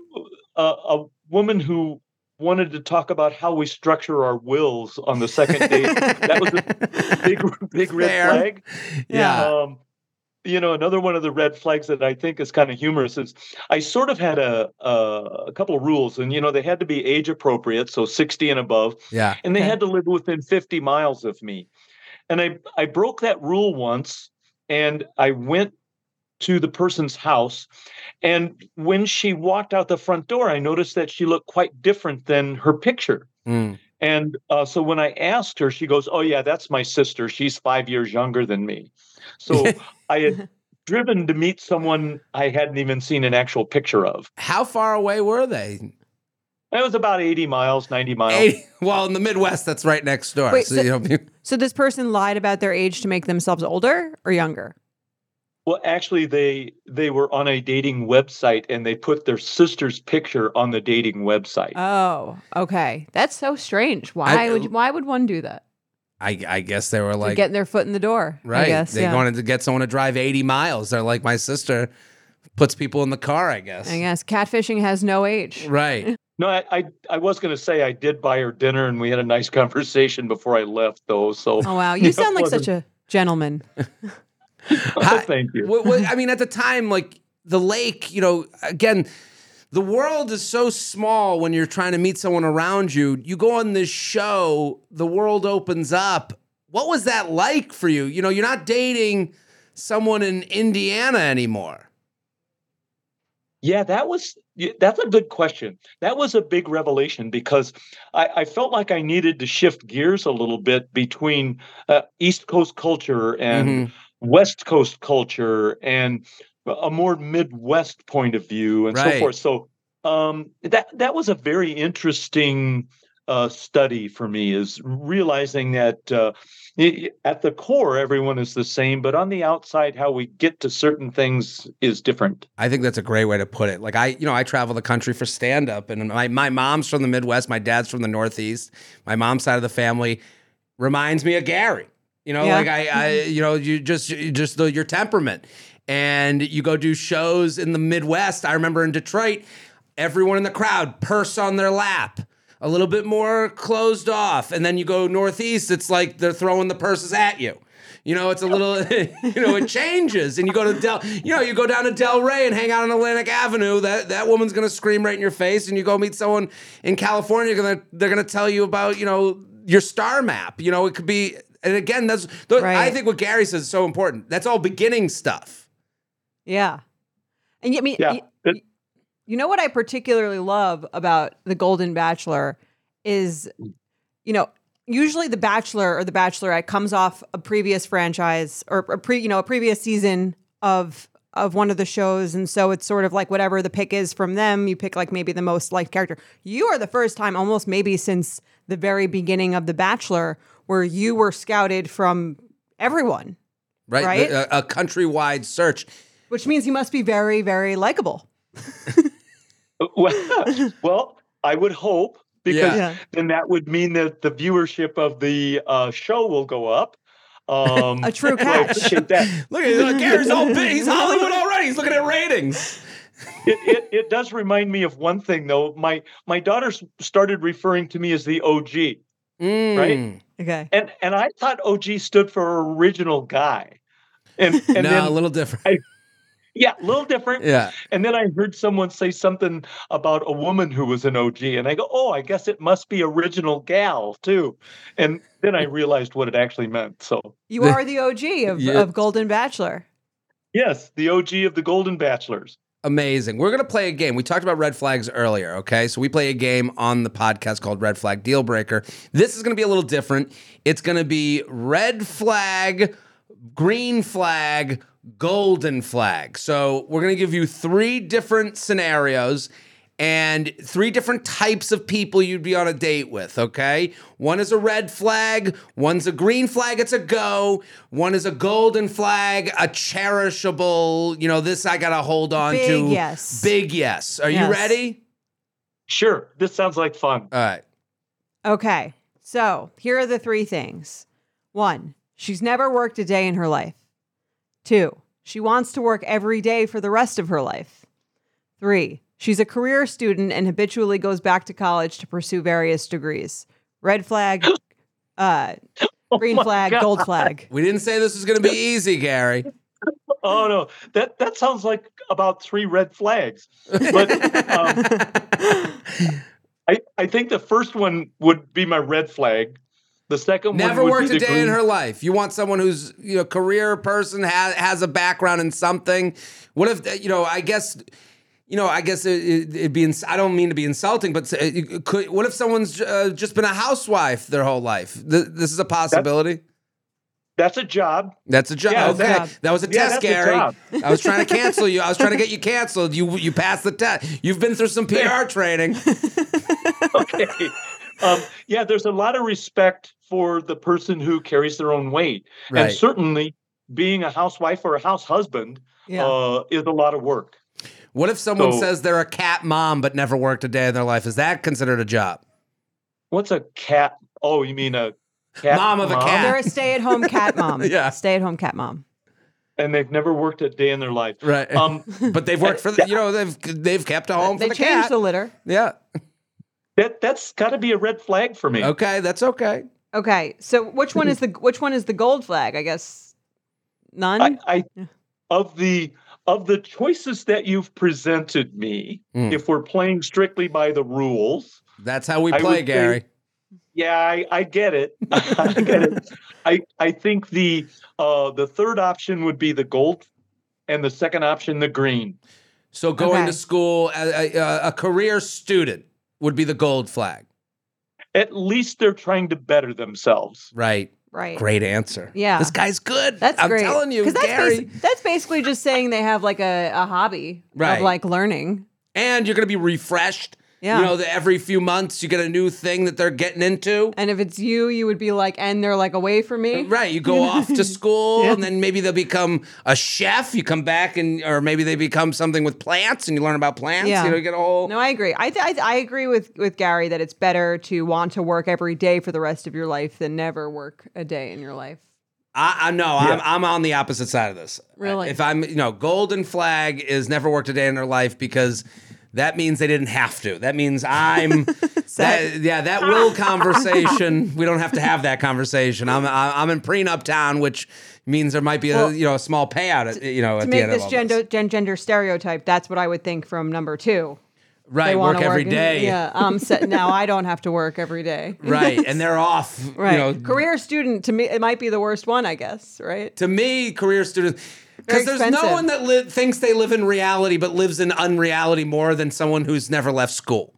uh, a woman who wanted to talk about how we structure our wills on the second date. that was a [LAUGHS] big big red Fair. flag. Yeah. Um, you know, another one of the red flags that I think is kind of humorous is I sort of had a, a a couple of rules, and you know, they had to be age appropriate, so sixty and above, Yeah. and they Okay. had to live within fifty miles of me. And I I broke that rule once, and I went to the person's house, and when she walked out the front door, I noticed that she looked quite different than her picture. Mm. And uh, so when I asked her, she goes, "Oh yeah, that's my sister. She's five years younger than me." So [LAUGHS] I had driven to meet someone I hadn't even seen an actual picture of. How far away were they? It was about eighty miles, ninety miles. Eighty- well, in the Midwest, that's right next door. Wait, so, so- you know, So this person lied about their age to make themselves older or younger? Well, actually, they they were on a dating website and they put their sister's picture on the dating website. Oh, okay. That's so strange. Why would why would one do that? I, I guess they were Like like, getting their foot in the door. right. I guess. they yeah. wanted to get someone to drive 80 miles. They're like, my sister puts people in the car, I guess. I guess catfishing has no age. Right. [LAUGHS] no, I I, I was going to say I did buy her dinner and we had a nice [LAUGHS] conversation before I left, though. So Oh wow, you [LAUGHS] it sound like such a gentleman. [LAUGHS] Thank you. What- what- I mean, at the time, like the lake, you know, again, the world is so small when you're trying to meet someone around you. You go on this show, the world opens up. What was that like for you? You know, you're not dating someone in Indiana anymore. Yeah, that was that's a good question. That was a big revelation because I, I felt like I needed to shift gears a little bit between uh, East Coast culture and Mhm. West Coast culture and a more Midwest point of view and Right. so forth. So um, that that was a very interesting uh, study for me. Is realizing that uh, i- at the core everyone is the same, but on the outside, how we get to certain things is different. I think that's a great way to put it. Like I, you know, I travel the country for stand up and my my mom's from the Midwest, my dad's from the Northeast. My mom's side of the family reminds me of Gary. You know, Yeah. like I, I mm-hmm. you know, you just you just the, your temperament. And you go do shows in the Midwest. I remember in Detroit, everyone in the crowd purse on their lap. A little bit more closed off. And then you go northeast, it's like they're throwing the purses at you. You know, it's a little, [LAUGHS] you know, it changes. And you go to Del, you know, you go down to Delray and hang out on Atlantic Avenue. That that woman's gonna scream right in your face. And you go meet someone in California, gonna they're gonna tell you about, you know, your star map. You know, it could be. And again, that's th- I think what Gary says is so important. That's all beginning stuff. Yeah. And yet, I mean, Yeah, y- it- you know what I particularly love about The Golden Bachelor is, you know, usually The Bachelor or The Bachelorette comes off a previous franchise or a pre, you know, a previous season of of one of the shows, and so it's sort of like whatever the pick is from them, you pick like maybe the most liked character. You are the first time, almost maybe since the very beginning of The Bachelor, where you were scouted from everyone, Right? Right? A, a countrywide search. which means you must be very, very likable. [LAUGHS] Well, well, I would hope because Yeah. then that would mean that the viewership of the uh, show will go up. Um, [LAUGHS] A true [LAUGHS] so catch. that. Look at look, Gary's all big. He's Hollywood already. He's looking at ratings. it, it, it does remind me of one thing though. My my daughter started referring to me as the OG, Mm. Okay. and and I thought OG stood for original guy. And [LAUGHS] and no, then a little different. yeah, a little different. Yeah. And then I heard someone say something about a woman who was an OG, and I go, "Oh, I guess it must be original gal too." And then I realized what it actually meant. So You are the OG of, [LAUGHS] Yeah. of Golden Bachelor. yes, the OG of the Golden Bachelors. Amazing. We're going to play a game. We talked about red flags earlier, okay? So we play a game on the podcast called Red Flag Deal Breaker. This is going to be a little different. It's going to be red flag, green flag, golden flag. So we're going to give you three different scenarios and three different types of people you'd be on a date with, okay? One is a red flag, one's a green flag, it's a go. One is a golden flag, a cherishable, you know, this I got to hold on to. Big to. yes. Big yes. Are you ready? Sure, this sounds like fun. All right. Okay. So here are the three things. One, she's never worked a day in her life. Two, she wants to work every day for the rest of her life. Three, she's a career student and habitually goes back to college to pursue various degrees. Red flag, [GASPS] uh, green my flag, God. gold flag. We didn't say this was going to be easy, Gary. [LAUGHS] Oh no, that that sounds like about three red flags. But um, [LAUGHS] I I think the first one would be my red flag. The second Never one would worked be a the day in her life. You want someone who's you know career person has has a background in something. What if you know? I guess you know. I guess it, it, it'd be. ins- I don't mean to be insulting, but uh, you could. What if someone's uh, just been a housewife their whole life? Th- this is a possibility. That's a job. That's a job. Yeah, okay, that- that was a yeah, test, that's Gary. job. [LAUGHS] I was trying to cancel you. I was trying to get you canceled. You you passed the test. You've been through some PR training. [LAUGHS] [LAUGHS] Okay. um, yeah, there's a lot of respect for the person who carries their own weight, Right. and certainly being a housewife or a house husband Yeah. uh, is a lot of work. What if someone So- says they're a cat mom but never worked a day in their life? Is that considered a job? What's a cat? Oh, you mean a cat Mom of a cat. They're a stay at home cat [LAUGHS] mom. Yeah. Stay at home cat mom. and they've never worked a day in their life. Right. Um, [LAUGHS] but they've worked for the, you know they've they've kept a home they for the changed cat. the litter. yeah. that that's got to be a red flag for me. Okay, that's okay. Okay. So which one is the which one is the gold flag? I guess none. I, I of the of the choices that you've presented me, Mm. if we're playing strictly by the rules, That's how we play, would say- Gary. yeah, I, I get it. [LAUGHS] I get it. I I think the uh the third option would be the gold, and the second option the green. So going Okay. to school, a, a, a career student would be the gold flag. At least they're trying to better themselves. Right. Right. Great answer. Yeah. This guy's good. That's I'm great. telling you, that's Gary. basi- that's basically just saying they have like a, a hobby Right. of like learning. and you're going to be refreshed. Yeah. You know, that every few months you get a new thing that they're getting into. And if it's you, you would be like, and they're like away from me. Uh, right, you go [LAUGHS] off to school, Yeah. and then maybe they'll become a chef. You come back, and or maybe they become something with plants, and you learn about plants. Yeah. You know, you get a whole. No, I agree. I, th- I I agree with with Gary that it's better to want to work every day for the rest of your life than never work a day in your life. I, I know I'm I'm on the opposite side of this. Really? If I'm, you know, golden flag is never worked a day in their life because that means they didn't have to. That means I'm. [LAUGHS] that, yeah, that will conversation. We don't have to have that conversation. I'm I'm in prenup town, which means there might be a Well, you know a small payout. At, you know, To at the make end this gender gen- gender stereotype, that's what I would think from number two. Right, They work wanna every day. Yeah, um, [LAUGHS] set, now I don't have to work every day. Right, and they're [LAUGHS] off. Right. You know, Career student to me, it might be the worst one, I guess. Right. to me, career students. Very Because there's no one that li- thinks they live in reality but lives in unreality more than someone who's never left school.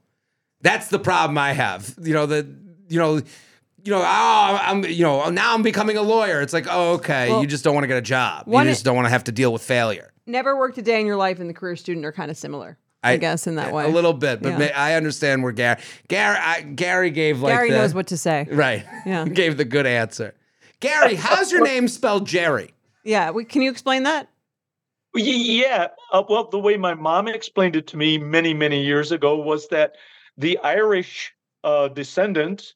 That's the problem I have. You know the you know you know oh I'm you know now I'm becoming a lawyer. It's like oh okay Well, you just don't want to get a job. You just don't want to have to deal with failure. Never worked a day in your life, and the career student are kind of similar. I, guess in that way. A little bit, but Yeah. I understand where Gary Gary I, Gary gave like Gary the, knows what to say. right. Yeah. [LAUGHS] gave the good answer. Gary, how's your name spelled Jerry? Yeah. We, can you explain that? Yeah. Uh, well, the way my mom explained it to me many, many years ago was that the Irish uh, descendant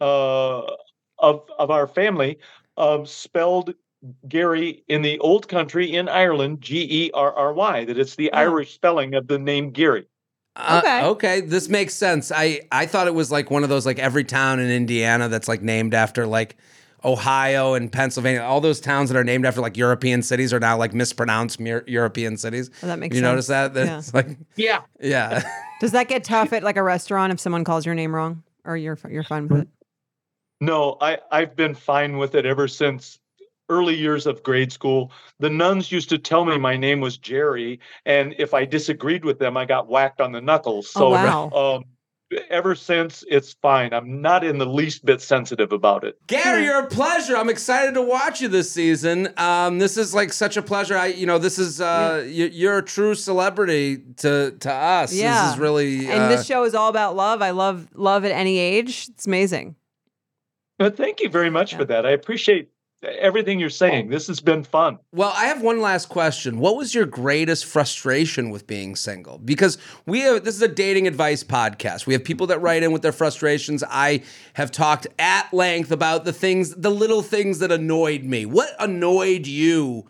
uh, of of our family um, spelled Gary in the old country in Ireland, G E R R Y, that it's the Oh. Irish spelling of the name Gary. Uh, Okay. okay, this makes sense. I I thought it was like one of those like every town in Indiana that's like named after like Ohio and Pennsylvania. All those towns that are named after like European cities are now like mispronounced mir- European cities. Oh, that makes you sense. notice that? Yeah. Like Yeah. yeah. [LAUGHS] Does that get tough at like a restaurant if someone calls your name wrong, or you're you're fine with it? No, I, I've been fine with it ever since early years of grade school. The nuns used to tell me my name was Jerry, and if I disagreed with them, I got whacked on the knuckles. Oh, So wow. um, ever since, it's fine. I'm not in the least bit sensitive about it. Gary, you're a pleasure. I'm excited to watch you this season. Um, this is like such a pleasure. I, you know, this is uh, you, you're a true celebrity to to us. Yeah. This is really. And uh, this show is all about love. I love love at any age. It's amazing. But thank you very much Yeah. for that. I appreciate everything you're saying. This has been fun. Well, I have one last question. What was your greatest frustration with being single? Because we have this is a dating advice podcast. We have people that write in with their frustrations. I have talked at length about the things, the little things that annoyed me. What annoyed you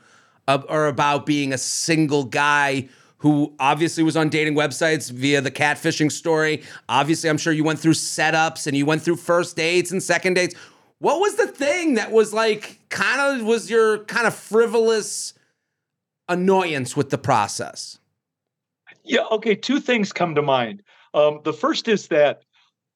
uh, or about being a single guy who obviously was on dating websites via the catfishing story? Obviously, I'm sure you went through setups and you went through first dates and second dates. What was the thing that was like kind of was your kind of frivolous annoyance with the process? Yeah, okay. Two things come to mind. Um, the first is that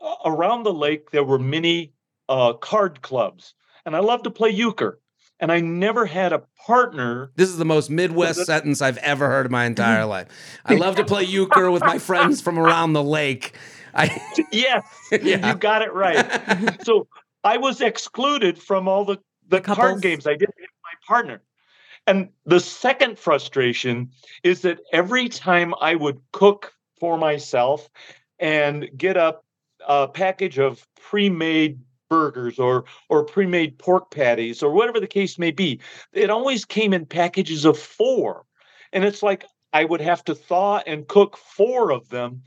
uh, around the lake there were many uh, card clubs, and I love to play euchre. And I never had a partner. This is the most Midwest sentence I've ever heard in my entire [LAUGHS] life. I love to play euchre with my friends from around the lake. I [LAUGHS] Yes, [LAUGHS] Yeah. you got it right. so I was excluded from all the the card games. I didn't have my partner. And the second frustration is that every time I would cook for myself and get up a package of pre-made burgers or or pre-made pork patties or whatever the case may be, it always came in packages of four. And it's like I would have to thaw and cook four of them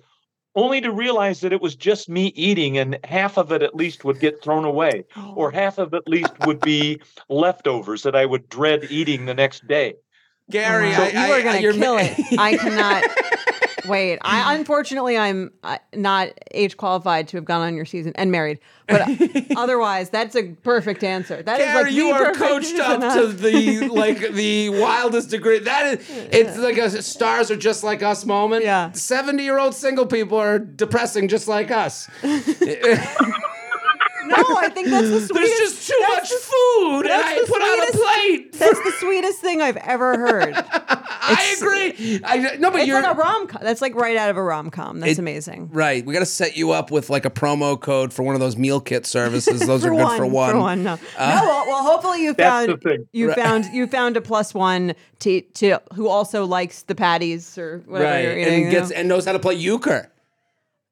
only to realize that it was just me eating and half of it at least would get thrown away or oh. half of it at least would be leftovers that I would dread eating the next day. Gary, oh Wow. I, you are gonna kill it. I cannot [LAUGHS] wait. I [LAUGHS] unfortunately I'm uh, not age qualified to have gone on your season and married, but [LAUGHS] otherwise that's a perfect answer. That is Gary, like you the are perfect coached up to the [LAUGHS] like the wildest degree. That is, it's like a stars are just like us moment. Yeah. seventy year old single people are depressing just like us. No, I think that's the [LAUGHS] sweetest. There's just too that's much the- food, and that's I the put on a plate. That's the sweetest thing I've ever heard. [LAUGHS] I agree. I, no, but It's you're like a rom com. That's like right out of a rom com. That's It- amazing. right. We got to set you up with like a promo code for one of those meal kit services. [LAUGHS] Those are good one, for one. For one, no. Uh, no, well, well, hopefully you found you Right. found you found a plus one to to who also likes the patties or whatever Right, you're eating. and you gets know? and knows how to play euchre.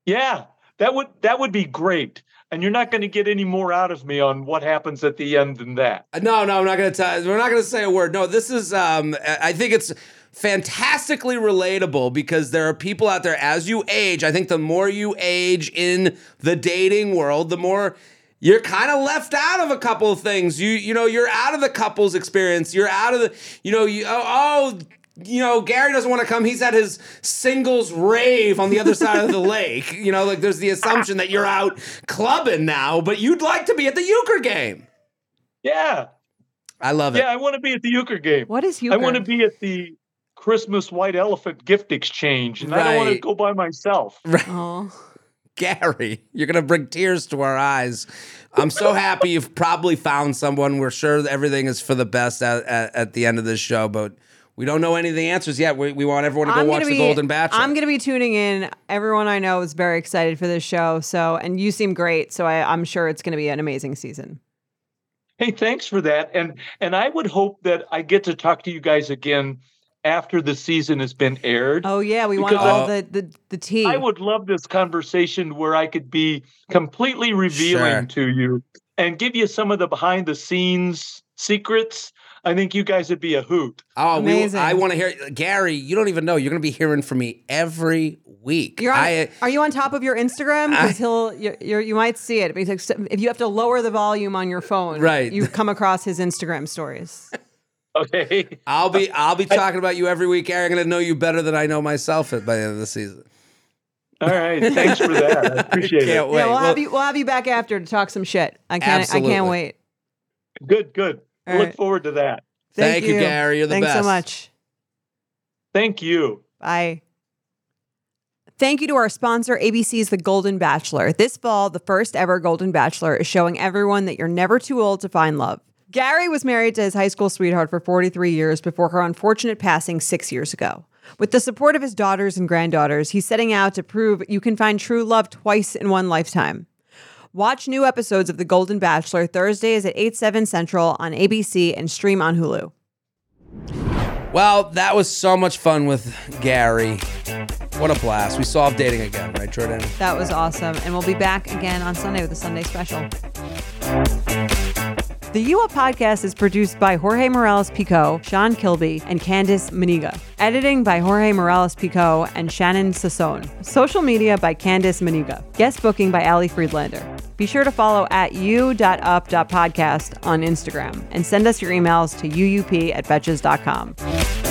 Yeah, that would that would be great. And you're not going to get any more out of me on what happens at the end than that. Uh, No, no, I'm not gonna tell. We're not gonna say a word. No, this is. Um, I think it's fantastically relatable because there are people out there. As you age, I think the more you age in the dating world, the more you're kind of left out of a couple of things. You, you know, you're out of the couples experience. You're out of the, you know, you oh. oh you know, Gary doesn't want to come. He's at his singles rave on the other side of the [LAUGHS] lake. You know, like there's the assumption that you're out clubbing now, but you'd like to be at the euchre game. Yeah, I love it. yeah, I want to be at the euchre game. What is you? I want to be at the Christmas white elephant gift exchange, and I don't want to go by myself. Oh. Gary, you're gonna bring tears to our eyes. I'm so happy you've probably found someone. We're sure everything is for the best at, at, at the end of this show, but we don't know any of the answers yet. We, we want everyone to go I'm watch gonna The be- Golden Bachelor. I'm going to be tuning in. Everyone I know is very excited for this show. So, and you seem great. So I, I'm sure it's going to be an amazing season. Hey, thanks for that. And and I would hope that I get to talk to you guys again after the season has been aired. Oh yeah, we want Because all I- the the the tea. I would love this conversation where I could be completely revealing Sure. to you and give you some of the behind the scenes secrets. I think you guys would be a hoot. oh, we, Amazing. I want to hear Gary. You don't even know. You're gonna be hearing from me every week. You're on, I, uh, are you on top of your Instagram? Because he'll you're, you're, you might see it. Because if you have to lower the volume on your phone, Right. you come [LAUGHS] across his Instagram stories. Okay. I'll be [LAUGHS] I'll be talking about you every week, Gary. I'm gonna know you better than I know myself at by the end of the season. All right. Thanks for that. I [LAUGHS] appreciate Can't it. wait. yeah, we'll, Well- have you. We'll have you back after to talk some shit. I can't. I can't wait. Good, good. All Look right. forward to that. Thank you, Gary. You're the Thanks so much. Thank you. Bye. Thank you to our sponsor, ABC's The Golden Bachelor. This fall, the first ever Golden Bachelor is showing everyone that you're never too old to find love. Gary was married to his high school sweetheart for 43 years before her unfortunate passing six years ago. With the support of his daughters and granddaughters, he's setting out to prove you can find true love twice in one lifetime. Watch new episodes of The Golden Bachelor Thursdays at 8, 7 central on ABC and stream on Hulu. Well, that was so much fun with Gary. What a blast. We solved dating again, right, Jordan? That was awesome. And we'll be back again on Sunday with a Sunday special. The You Up podcast is produced by Jorge Morales Pico, Sean Kilby, and Candice Maniga. Editing by Jorge Morales Pico and Shannon Sassone. Social media by Candice Maniga. Guest booking by Ali Friedlander. Be sure to follow at u.up.podcast on Instagram and send us your emails to uup at betches.com.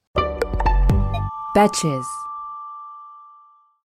Betches.